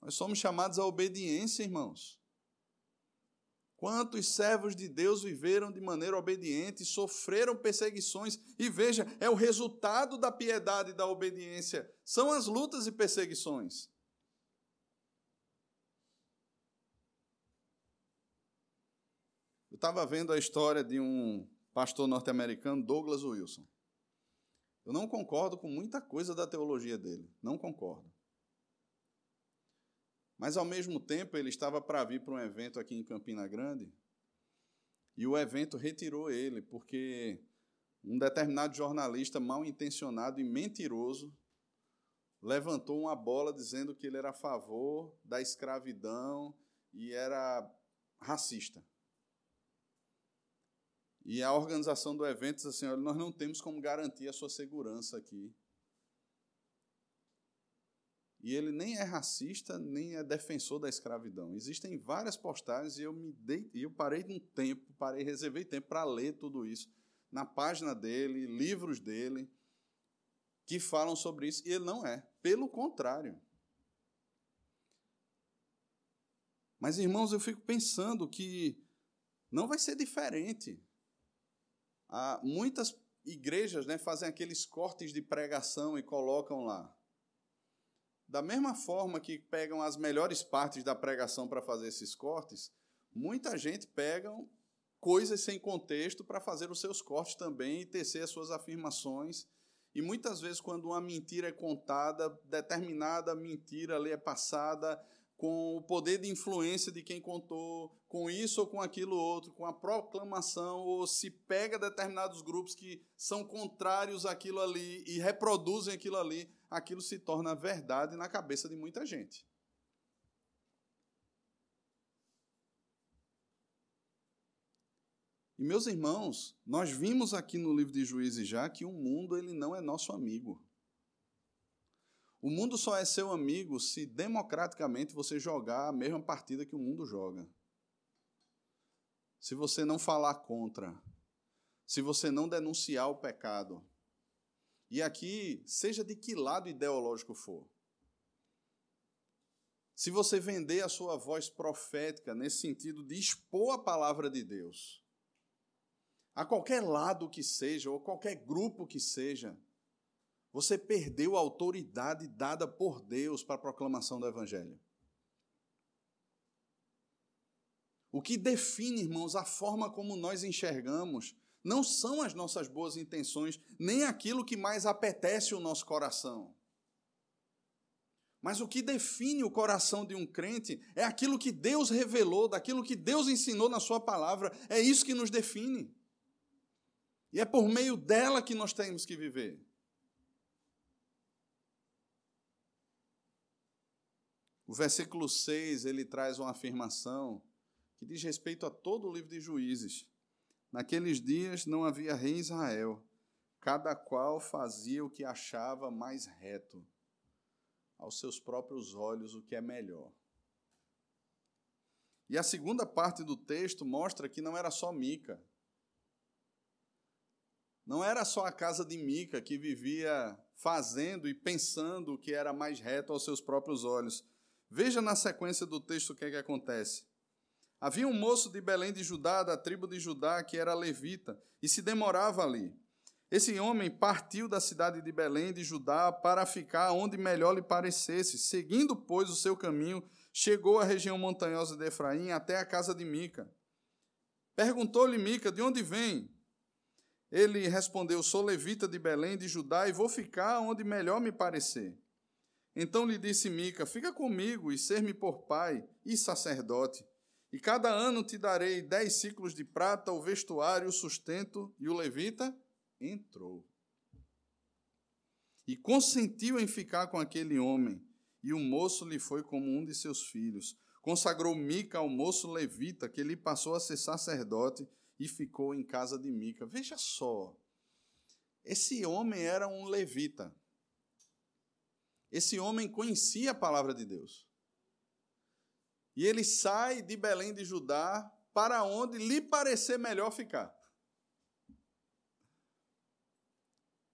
Nós somos chamados à obediência, irmãos. Quantos servos de Deus viveram de maneira obediente, sofreram perseguições, e veja, é o resultado da piedade e da obediência, são as lutas e perseguições. Estava vendo a história de um pastor norte-americano, Douglas Wilson. Eu não concordo com muita coisa da teologia dele, não concordo. Mas, ao mesmo tempo, ele estava para vir para um evento aqui em Campina Grande e o evento retirou ele, porque um determinado jornalista mal intencionado e mentiroso levantou uma bola dizendo que ele era a favor da escravidão e era racista. E a organização do evento disse assim: olha, nós não temos como garantir a sua segurança aqui. E ele nem é racista, nem é defensor da escravidão. Existem várias postagens e eu me dei, eu parei um tempo, parei, reservei tempo para ler tudo isso na página dele, livros dele que falam sobre isso, e ele não é. Pelo contrário. Mas irmãos, eu fico pensando que não vai ser diferente. Há muitas igrejas, né, fazem aqueles cortes de pregação e colocam lá da mesma forma que pegam as melhores partes da pregação para fazer esses cortes, muita gente pega coisas sem contexto para fazer os seus cortes também e tecer as suas afirmações. E muitas vezes, quando uma mentira é contada, determinada mentira ali é passada com o poder de influência de quem contou, com isso ou com aquilo outro, com a proclamação, ou se pega determinados grupos que são contrários àquilo ali e reproduzem aquilo ali, aquilo se torna verdade na cabeça de muita gente. E meus irmãos, nós vimos aqui no livro de Juízes já que o mundo ele não é nosso amigo. O mundo só é seu amigo se democraticamente você jogar a mesma partida que o mundo joga. Se você não falar contra, se você não denunciar o pecado, e aqui, seja de que lado ideológico for, se você vender a sua voz profética nesse sentido de expor a palavra de Deus, a qualquer lado que seja, ou qualquer grupo que seja, você perdeu a autoridade dada por Deus para a proclamação do Evangelho. O que define, irmãos, a forma como nós enxergamos não são as nossas boas intenções, nem aquilo que mais apetece o nosso coração. Mas o que define o coração de um crente é aquilo que Deus revelou, daquilo que Deus ensinou na Sua palavra. É isso que nos define. E é por meio dela que nós temos que viver. O versículo 6 ele traz uma afirmação que diz respeito a todo o livro de Juízes. Naqueles dias não havia rei em Israel, cada qual fazia o que achava mais reto, aos seus próprios olhos o que é melhor. E a segunda parte do texto mostra que não era só Mica. Não era só a casa de Mica que vivia fazendo e pensando o que era mais reto aos seus próprios olhos. Veja na sequência do texto o que, é que acontece. Havia um moço de Belém de Judá, da tribo de Judá, que era levita, e se demorava ali. Esse homem partiu da cidade de Belém de Judá para ficar onde melhor lhe parecesse. Seguindo, pois, o seu caminho, chegou à região montanhosa de Efraim até a casa de Mica. Perguntou-lhe Mica: De onde vem? Ele respondeu: Sou levita de Belém de Judá e vou ficar onde melhor me parecer. Então lhe disse Mica: Fica comigo e ser-me por pai e sacerdote. E cada ano te darei dez ciclos de prata, o vestuário, o sustento. E o levita entrou. E consentiu em ficar com aquele homem. E o moço lhe foi como um de seus filhos. Consagrou Mica ao moço levita, que lhe passou a ser sacerdote e ficou em casa de Mica. Veja só. Esse homem era um levita. Esse homem conhecia a palavra de Deus. E ele sai de Belém de Judá para onde lhe parecer melhor ficar.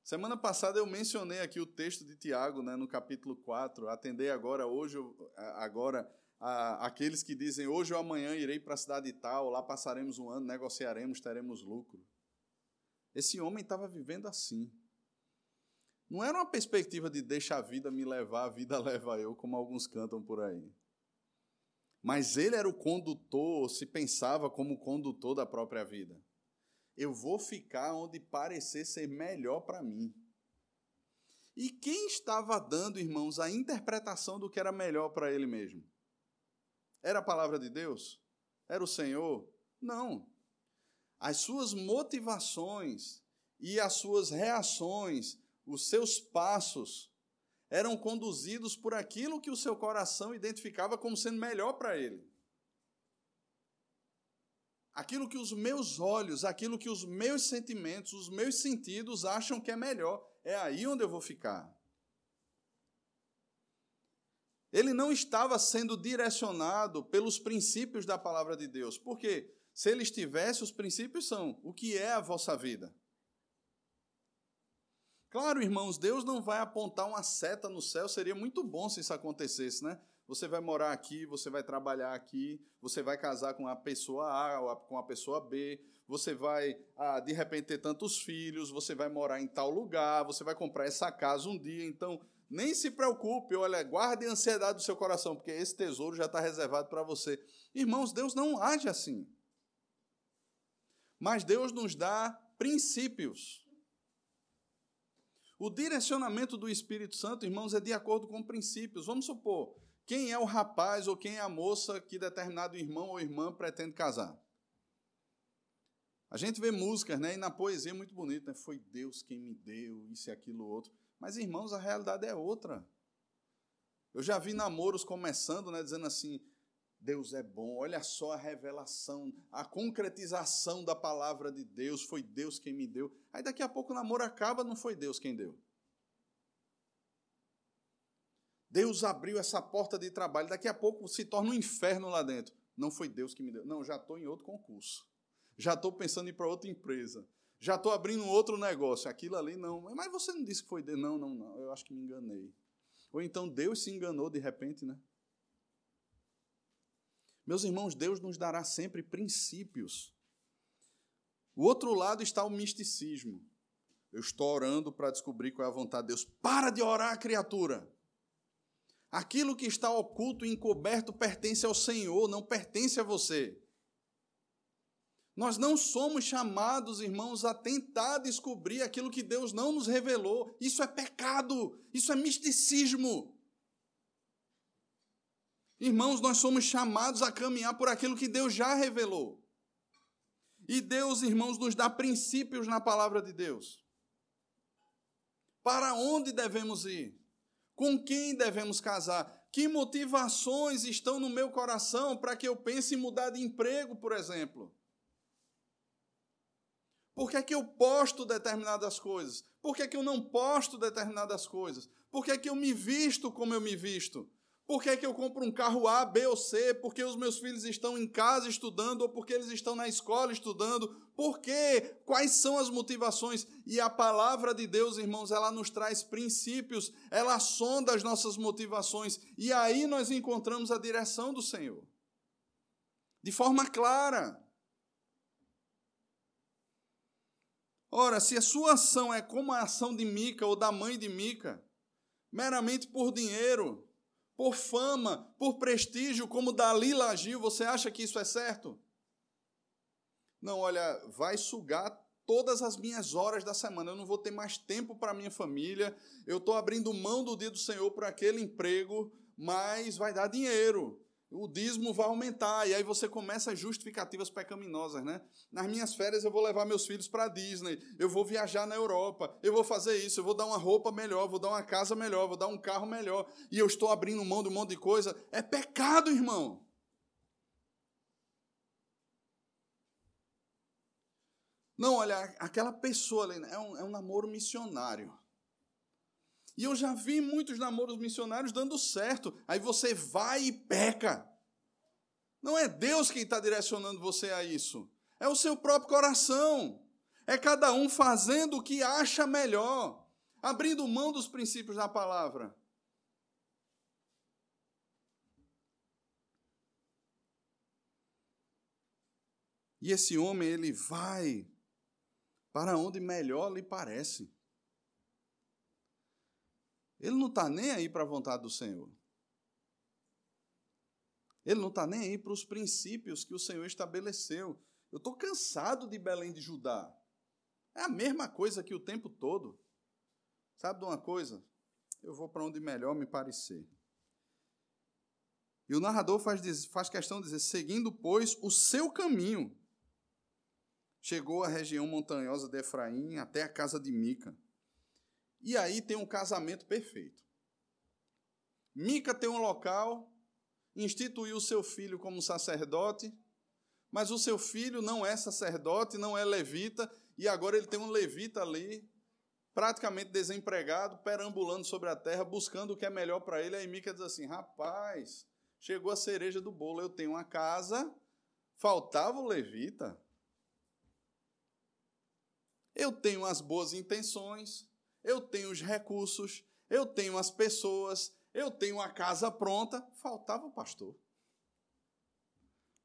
Semana passada eu mencionei aqui o texto de Tiago, né, no capítulo 4. Atendei agora, hoje, agora, a, aqueles que dizem: hoje ou amanhã irei para a cidade tal, lá passaremos um ano, negociaremos, teremos lucro. Esse homem estava vivendo assim. Não era uma perspectiva de deixa a vida me levar, a vida leva eu, como alguns cantam por aí. Mas ele era o condutor, se pensava como condutor da própria vida. Eu vou ficar onde parecer ser melhor para mim. E quem estava dando, irmãos, a interpretação do que era melhor para ele mesmo? Era a palavra de Deus? Era o Senhor? Não. As suas motivações e as suas reações, os seus passos, eram conduzidos por aquilo que o seu coração identificava como sendo melhor para ele. Aquilo que os meus olhos, aquilo que os meus sentimentos, os meus sentidos acham que é melhor. É aí onde eu vou ficar. Ele não estava sendo direcionado pelos princípios da palavra de Deus. Porque se ele estivesse, os princípios são: o que é a vossa vida? Claro, irmãos, Deus não vai apontar uma seta no céu, seria muito bom se isso acontecesse, né? Você vai morar aqui, você vai trabalhar aqui, você vai casar com a pessoa A ou com a pessoa B, você vai, ah, de repente, ter tantos filhos, você vai morar em tal lugar, você vai comprar essa casa um dia, então nem se preocupe, olha, guarde a ansiedade do seu coração, porque esse tesouro já está reservado para você. Irmãos, Deus não age assim. Mas Deus nos dá princípios. O direcionamento do Espírito Santo, irmãos, é de acordo com princípios. Vamos supor, quem é o rapaz ou quem é a moça que determinado irmão ou irmã pretende casar? A gente vê músicas, né? E na poesia é muito bonito, né? Foi Deus quem me deu, isso e aquilo outro. Mas, irmãos, a realidade é outra. Eu já vi namoros começando, né, dizendo assim: Deus é bom, olha só a revelação, a concretização da palavra de Deus, foi Deus quem me deu. Aí daqui a pouco o namoro acaba, não foi Deus quem deu. Deus abriu essa porta de trabalho, daqui a pouco se torna um inferno lá dentro. Não foi Deus que me deu. Não, já estou em outro concurso. Já estou pensando em ir para outra empresa já estou abrindo um outro negócio, aquilo ali não. Mas você não disse que foi Deus? Não, não, não, eu acho que me enganei. Ou então Deus se enganou de repente, né? Meus irmãos, Deus nos dará sempre princípios. O outro lado está o misticismo. Eu estou orando para descobrir qual é a vontade de Deus. Para de orar, criatura. Aquilo que está oculto e encoberto pertence ao Senhor, não pertence a você. Nós não somos chamados, irmãos, a tentar descobrir aquilo que Deus não nos revelou. Isso é pecado, isso é misticismo. Irmãos, nós somos chamados a caminhar por aquilo que Deus já revelou. E Deus, irmãos, nos dá princípios na palavra de Deus. Para onde devemos ir? Com quem devemos casar? Que motivações estão no meu coração para que eu pense em mudar de emprego, por exemplo? Por que, é que eu posto determinadas coisas? Por que, é que eu não posto determinadas coisas? Por que, é que eu me visto como eu me visto? Por que, é que eu compro um carro A, B ou C? Porque os meus filhos estão em casa estudando ou porque eles estão na escola estudando? Por quê? Quais são as motivações? E a palavra de Deus, irmãos, ela nos traz princípios, ela sonda as nossas motivações e aí nós encontramos a direção do Senhor. De forma clara. Ora, se a sua ação é como a ação de Mica ou da mãe de Mica, meramente por dinheiro, por fama, por prestígio, como Dalila agiu, você acha que isso é certo? Não, olha, vai sugar todas as minhas horas da semana. Eu não vou ter mais tempo para minha família. Eu estou abrindo mão do dia do Senhor para aquele emprego, mas vai dar dinheiro o dízimo vai aumentar. E aí você começa as justificativas pecaminosas, né? Nas minhas férias eu vou levar meus filhos para Disney, eu vou viajar na Europa, eu vou fazer isso, eu vou dar uma roupa melhor, vou dar uma casa melhor, vou dar um carro melhor. E eu estou abrindo mão de um monte de coisa. É pecado, irmão. Não, olha, aquela pessoa ali é um, é um namoro missionário. E eu já vi muitos namoros missionários dando certo. Aí você vai e peca. Não é Deus quem está direcionando você a isso. É o seu próprio coração. É cada um fazendo o que acha melhor, abrindo mão dos princípios da palavra. E esse homem, ele vai para onde melhor lhe parece. Ele não está nem aí para a vontade do Senhor. Ele não está nem aí para os princípios que o Senhor estabeleceu. Eu estou cansado de Belém de Judá. É a mesma coisa que o tempo todo. Sabe de uma coisa? Eu vou para onde melhor me parecer. E o narrador faz, faz questão de dizer: seguindo, pois, o seu caminho, chegou à região montanhosa de Efraim até a casa de Mica. E aí tem um casamento perfeito. Mica tem um local, instituiu seu filho como sacerdote, mas o seu filho não é sacerdote, não é levita, e agora ele tem um levita ali, praticamente desempregado, perambulando sobre a terra, buscando o que é melhor para ele. Aí Mica diz assim: rapaz, chegou a cereja do bolo, eu tenho uma casa, faltava o levita. Eu tenho as boas intenções, eu tenho os recursos, eu tenho as pessoas, eu tenho a casa pronta. Faltava o pastor.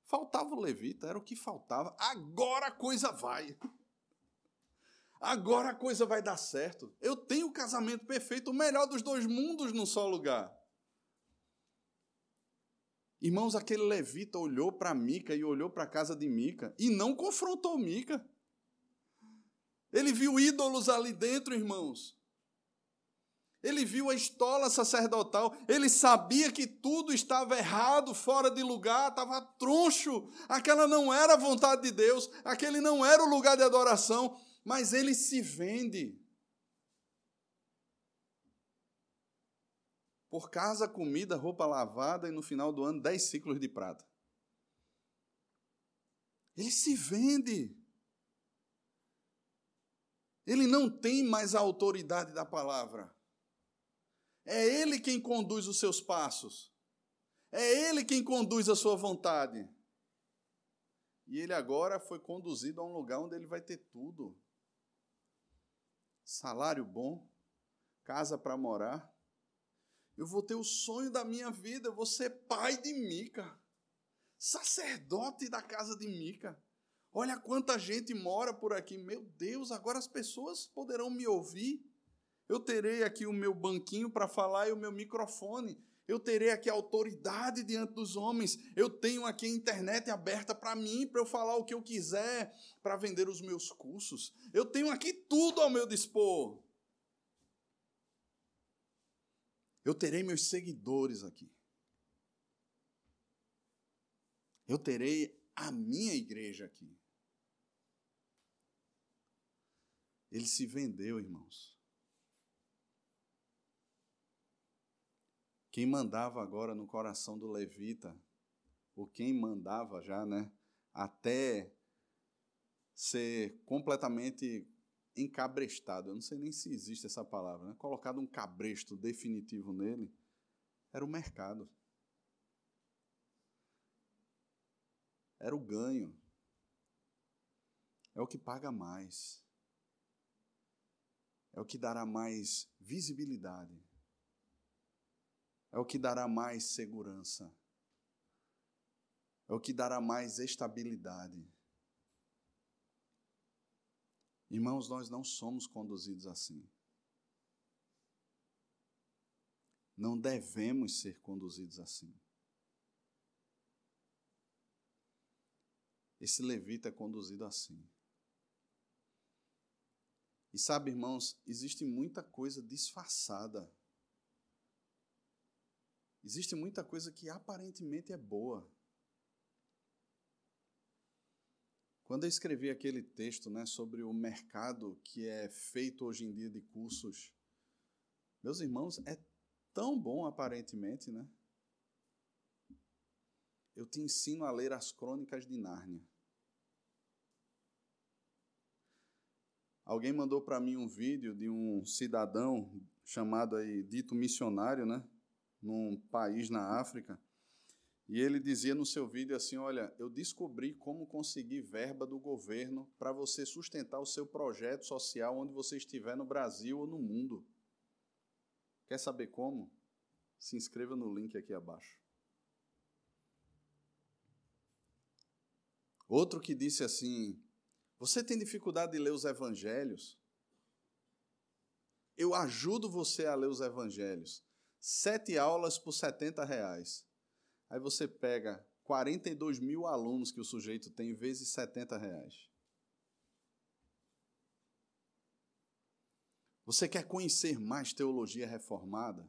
Faltava o levita, era o que faltava. Agora a coisa vai. Agora a coisa vai dar certo. Eu tenho o casamento perfeito, o melhor dos dois mundos num só lugar. Irmãos, aquele levita olhou para Mica e olhou para a casa de Mica e não confrontou Mica. Ele viu ídolos ali dentro, irmãos. Ele viu a estola sacerdotal, ele sabia que tudo estava errado, fora de lugar, estava troncho. Aquela não era a vontade de Deus, aquele não era o lugar de adoração, mas ele se vende. Por casa, comida, roupa lavada e no final do ano, dez ciclos de prata. Ele se vende. Ele não tem mais a autoridade da palavra. É Ele quem conduz os seus passos. É Ele quem conduz a sua vontade. E ele agora foi conduzido a um lugar onde ele vai ter tudo: salário bom, casa para morar. Eu vou ter o sonho da minha vida, eu vou ser pai de Mica, sacerdote da casa de Mica. Olha quanta gente mora por aqui. Meu Deus, agora as pessoas poderão me ouvir. Eu terei aqui o meu banquinho para falar e o meu microfone. Eu terei aqui autoridade diante dos homens. Eu tenho aqui a internet aberta para mim, para eu falar o que eu quiser, para vender os meus cursos. Eu tenho aqui tudo ao meu dispor. Eu terei meus seguidores aqui. Eu terei a minha igreja aqui. Ele se vendeu, irmãos. Quem mandava agora no coração do levita, ou quem mandava já, né, até ser completamente encabrestado, eu não sei nem se existe essa palavra, né, colocado um cabresto definitivo nele, era o mercado. Era o ganho. É o que paga mais é o que dará mais visibilidade, é o que dará mais segurança, é o que dará mais estabilidade. Irmãos, nós não somos conduzidos assim. Não devemos ser conduzidos assim. Esse levita é conduzido assim. E sabe, irmãos, existe muita coisa disfarçada. Existe muita coisa que aparentemente é boa. Quando eu escrevi aquele texto né, sobre o mercado que é feito hoje em dia de cursos, meus irmãos, é tão bom aparentemente, né? Eu te ensino a ler as crônicas de Nárnia. Alguém mandou para mim um vídeo de um cidadão chamado aí dito missionário, né, num país na África, e ele dizia no seu vídeo assim: Olha, eu descobri como conseguir verba do governo para você sustentar o seu projeto social onde você estiver no Brasil ou no mundo. Quer saber como? Se inscreva no link aqui abaixo. Outro que disse assim: Você tem dificuldade de ler os evangelhos? Eu ajudo você a ler os evangelhos. Sete aulas por 70 reais. Aí você pega 42 mil alunos que o sujeito tem, vezes 70 reais. Você quer conhecer mais teologia reformada?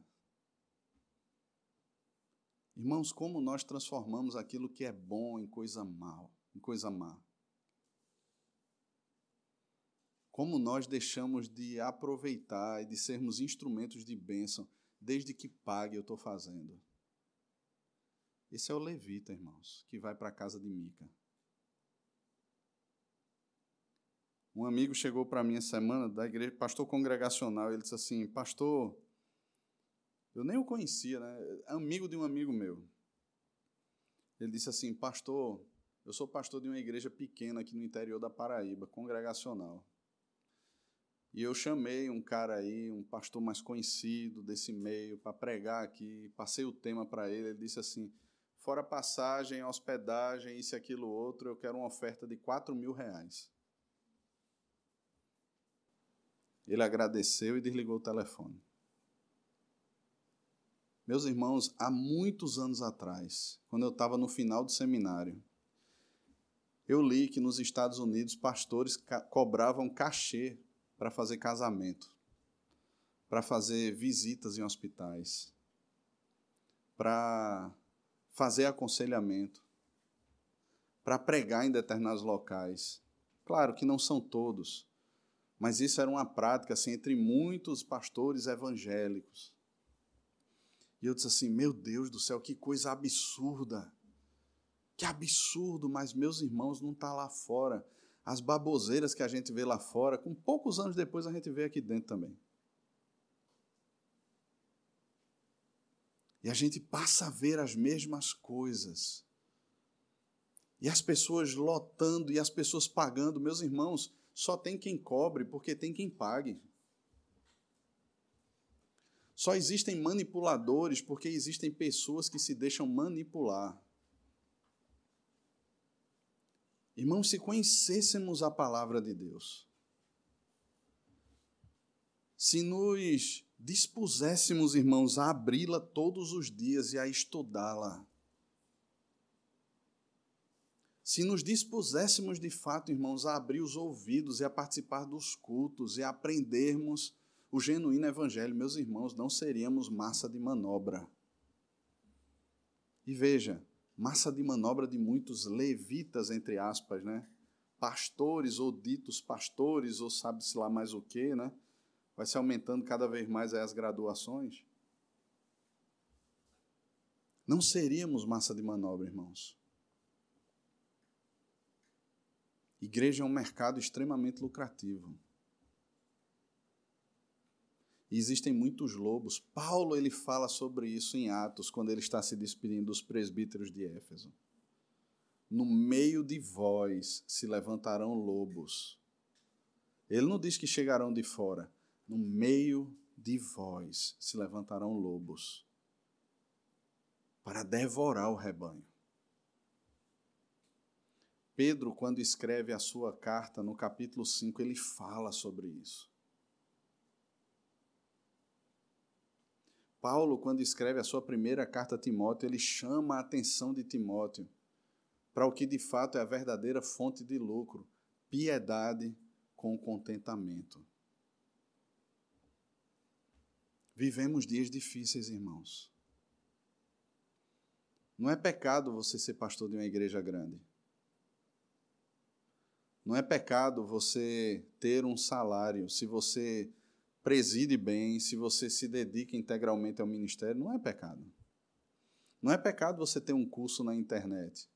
Irmãos, como nós transformamos aquilo que é bom em coisa mal, em coisa má? Como nós deixamos de aproveitar e de sermos instrumentos de bênção, desde que pague eu estou fazendo? Esse é o levita, irmãos, que vai para a casa de Mica. Um amigo chegou para mim essa semana da igreja, pastor congregacional, ele disse assim: Pastor, eu nem o conhecia, né? Amigo de um amigo meu. Ele disse assim: Pastor, eu sou pastor de uma igreja pequena aqui no interior da Paraíba, congregacional. E eu chamei um cara aí, um pastor mais conhecido desse meio, para pregar aqui. Passei o tema para ele. Ele disse assim: fora passagem, hospedagem, isso, aquilo, outro, eu quero uma oferta de 4 mil reais. Ele agradeceu e desligou o telefone. Meus irmãos, há muitos anos atrás, quando eu estava no final do seminário, eu li que nos Estados Unidos pastores cobravam cachê para fazer casamento, para fazer visitas em hospitais, para fazer aconselhamento, para pregar em determinados locais. Claro que não são todos, mas isso era uma prática assim entre muitos pastores evangélicos. E eu disse assim: "Meu Deus do céu, que coisa absurda! Que absurdo, mas meus irmãos não tá lá fora. As baboseiras que a gente vê lá fora, com poucos anos depois a gente vê aqui dentro também. E a gente passa a ver as mesmas coisas. E as pessoas lotando e as pessoas pagando. Meus irmãos, só tem quem cobre porque tem quem pague. Só existem manipuladores porque existem pessoas que se deixam manipular. Irmãos, se conhecêssemos a palavra de Deus, se nos dispuséssemos, irmãos, a abri-la todos os dias e a estudá-la. Se nos dispuséssemos de fato, irmãos, a abrir os ouvidos e a participar dos cultos e a aprendermos o genuíno evangelho, meus irmãos, não seríamos massa de manobra. E veja, massa de manobra de muitos levitas, entre aspas, né? Pastores ou ditos pastores, ou sabe-se lá mais o que, né? Vai se aumentando cada vez mais as graduações. Não seríamos massa de manobra, irmãos. Igreja é um mercado extremamente lucrativo. Existem muitos lobos. Paulo ele fala sobre isso em Atos, quando ele está se despedindo dos presbíteros de Éfeso. No meio de vós se levantarão lobos. Ele não diz que chegarão de fora, no meio de vós se levantarão lobos para devorar o rebanho. Pedro, quando escreve a sua carta, no capítulo 5, ele fala sobre isso. Paulo, quando escreve a sua primeira carta a Timóteo, ele chama a atenção de Timóteo para o que de fato é a verdadeira fonte de lucro: piedade com contentamento. Vivemos dias difíceis, irmãos. Não é pecado você ser pastor de uma igreja grande. Não é pecado você ter um salário, se você preside bem, se você se dedica integralmente ao ministério, não é pecado. Não é pecado você ter um curso na internet,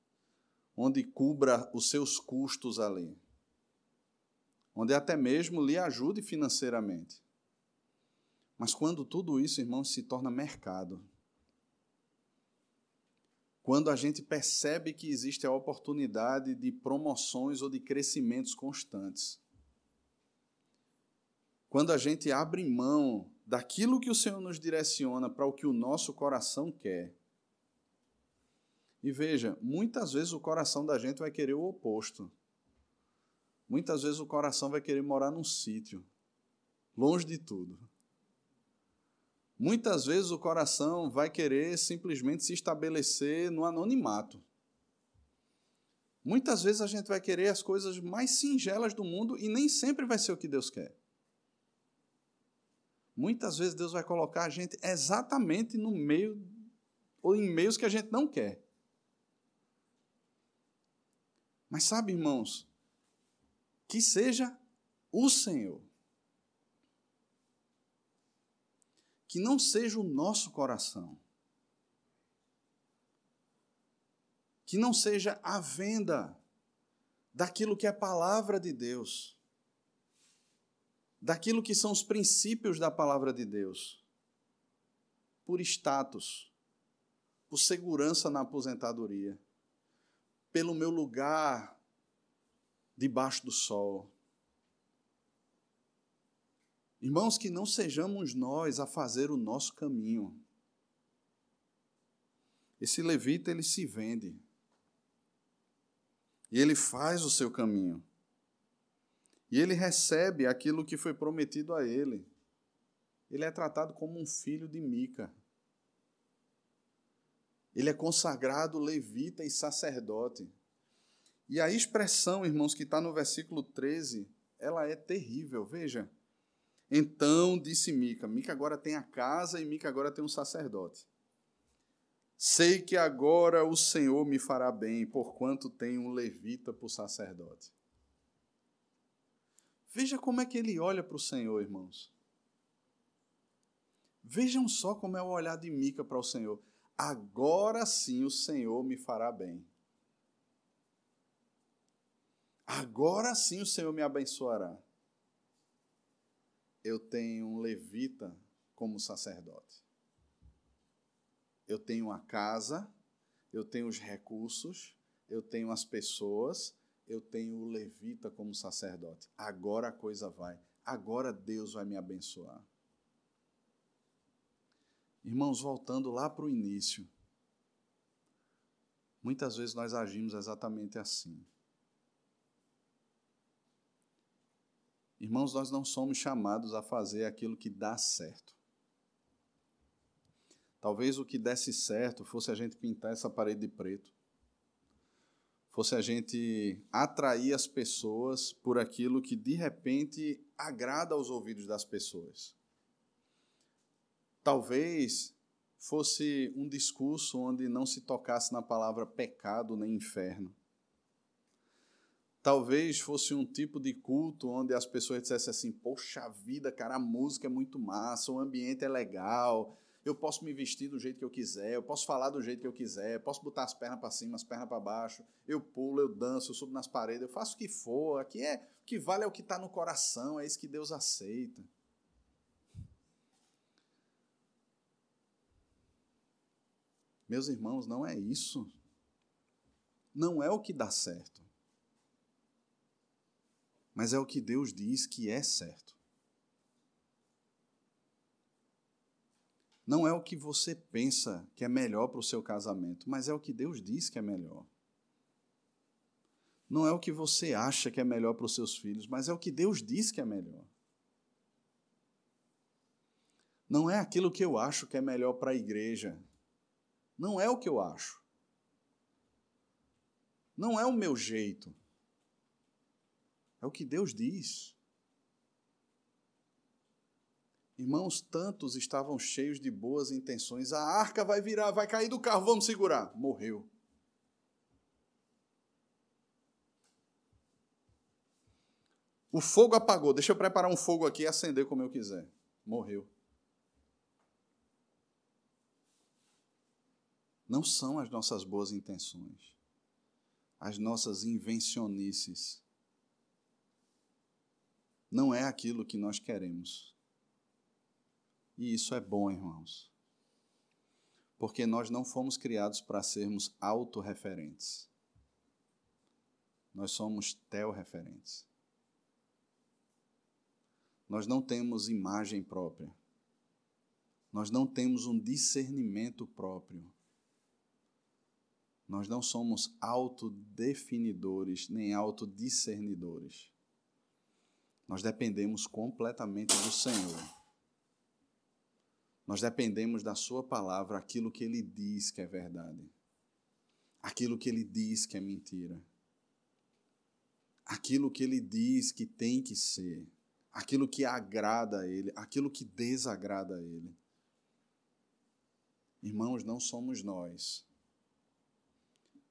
onde cubra os seus custos ali. onde até mesmo lhe ajude financeiramente. Mas quando tudo isso, irmãos, se torna mercado, quando a gente percebe que existe a oportunidade de promoções ou de crescimentos constantes, quando a gente abre mão daquilo que o Senhor nos direciona para o que o nosso coração quer. E veja, muitas vezes o coração da gente vai querer o oposto. Muitas vezes o coração vai querer morar num sítio, longe de tudo. Muitas vezes o coração vai querer simplesmente se estabelecer no anonimato. Muitas vezes a gente vai querer as coisas mais singelas do mundo e nem sempre vai ser o que Deus quer. Muitas vezes Deus vai colocar a gente exatamente no meio ou em meios que a gente não quer. Mas sabe, irmãos, que seja o Senhor. Que não seja o nosso coração. Que não seja a venda daquilo que é palavra de Deus daquilo que são os princípios da palavra de Deus, por status, por segurança na aposentadoria, pelo meu lugar debaixo do sol. Irmãos, que não sejamos nós a fazer o nosso caminho. Esse levita, ele se vende. E ele faz o seu caminho. E ele recebe aquilo que foi prometido a ele. Ele é tratado como um filho de Mica. Ele é consagrado levita e sacerdote. E a expressão, irmãos, que está no versículo 13, ela é terrível. Veja. Então disse Mica: Mica agora tem a casa e Mica agora tem um sacerdote. Sei que agora o Senhor me fará bem, porquanto tenho um levita por sacerdote. Veja como é que ele olha para o Senhor, irmãos. Vejam só como é o olhar de Mica para o Senhor. Agora sim o Senhor me fará bem. Agora sim o Senhor me abençoará. Eu tenho um levita como sacerdote. Eu tenho a casa, eu tenho os recursos, eu tenho as pessoas, eu tenho o levita como sacerdote. Agora a coisa vai. Agora Deus vai me abençoar. Irmãos, voltando lá para o início, muitas vezes nós agimos exatamente assim. Irmãos, nós não somos chamados a fazer aquilo que dá certo. Talvez o que desse certo fosse a gente pintar essa parede de preto fosse a gente atrair as pessoas por aquilo que de repente agrada aos ouvidos das pessoas. Talvez fosse um discurso onde não se tocasse na palavra pecado nem inferno. Talvez fosse um tipo de culto onde as pessoas dissessem assim: Poxa vida, cara, a música é muito massa, o ambiente é legal, eu posso me vestir do jeito que eu quiser, eu posso falar do jeito que eu quiser, eu posso botar as pernas para cima, as pernas para baixo, eu pulo, eu danço, eu subo nas paredes, eu faço o que for. Aqui é o que vale é o que está no coração, é isso que Deus aceita. Meus irmãos, não é isso. Não é o que dá certo. Mas é o que Deus diz que é certo. Não é o que você pensa que é melhor para o seu casamento, mas é o que Deus diz que é melhor. Não é o que você acha que é melhor para os seus filhos, mas é o que Deus diz que é melhor. Não é aquilo que eu acho que é melhor para a igreja. Não é o que eu acho. Não é o meu jeito. É o que Deus diz. Irmãos, tantos estavam cheios de boas intenções. A arca vai virar, vai cair do carro, vamos segurar. Morreu. O fogo apagou. Deixa eu preparar um fogo aqui e acender como eu quiser. Morreu. Não são as nossas boas intenções, as nossas invencionices não é aquilo que nós queremos. E isso é bom, irmãos. Porque nós não fomos criados para sermos autorreferentes. Nós somos teorreferentes. Nós não temos imagem própria. Nós não temos um discernimento próprio. Nós não somos autodefinidores nem autodiscernidores. Nós dependemos completamente do Senhor. Nós dependemos da Sua palavra, aquilo que Ele diz que é verdade, aquilo que Ele diz que é mentira, aquilo que Ele diz que tem que ser, aquilo que agrada a Ele, aquilo que desagrada a Ele. Irmãos, não somos nós.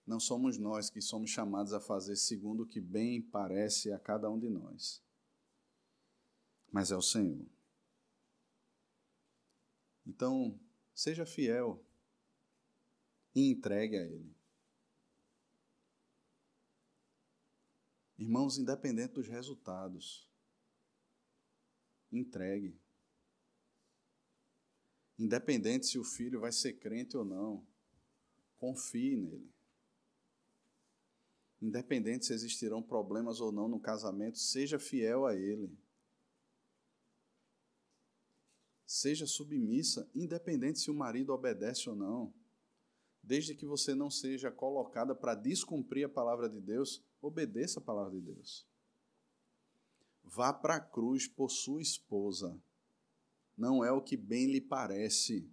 Não somos nós que somos chamados a fazer segundo o que bem parece a cada um de nós. Mas é o Senhor. Então, seja fiel e entregue a Ele. Irmãos, independente dos resultados, entregue. Independente se o filho vai ser crente ou não, confie nele. Independente se existirão problemas ou não no casamento, seja fiel a ele. Seja submissa, independente se o marido obedece ou não. Desde que você não seja colocada para descumprir a palavra de Deus, obedeça a palavra de Deus. Vá para a cruz por sua esposa. Não é o que bem lhe parece.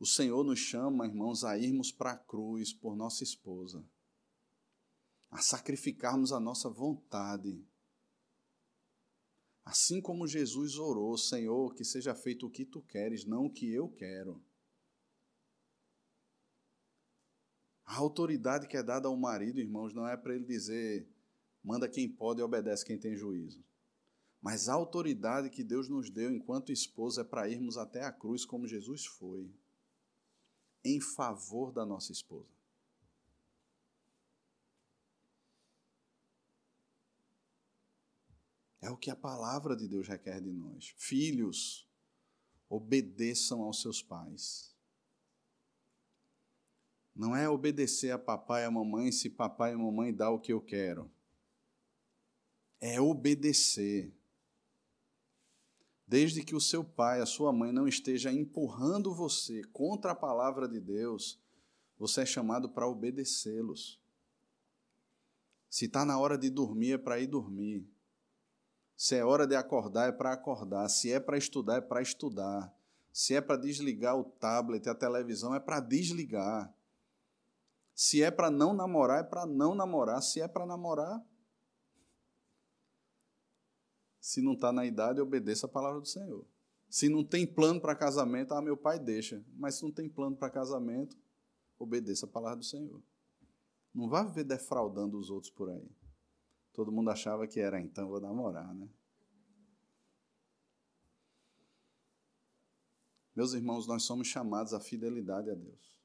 O Senhor nos chama, irmãos, a irmos para a cruz por nossa esposa, a sacrificarmos a nossa vontade Assim como Jesus orou, Senhor, que seja feito o que tu queres, não o que eu quero. A autoridade que é dada ao marido, irmãos, não é para ele dizer, manda quem pode e obedece quem tem juízo. Mas a autoridade que Deus nos deu enquanto esposa é para irmos até a cruz como Jesus foi, em favor da nossa esposa. É o que a palavra de Deus requer de nós. Filhos, obedeçam aos seus pais. Não é obedecer a papai e a mamãe se papai e mamãe dá o que eu quero. É obedecer. Desde que o seu pai, a sua mãe não esteja empurrando você contra a palavra de Deus, você é chamado para obedecê-los. Se está na hora de dormir, é para ir dormir. Se é hora de acordar, é para acordar. Se é para estudar, é para estudar. Se é para desligar o tablet, a televisão, é para desligar. Se é para não namorar, é para não namorar. Se é para namorar, se não está na idade, obedeça a palavra do Senhor. Se não tem plano para casamento, ah, meu pai deixa. Mas se não tem plano para casamento, obedeça a palavra do Senhor. Não vá viver defraudando os outros por aí. Todo mundo achava que era, então vou namorar, né? Meus irmãos, nós somos chamados à fidelidade a Deus.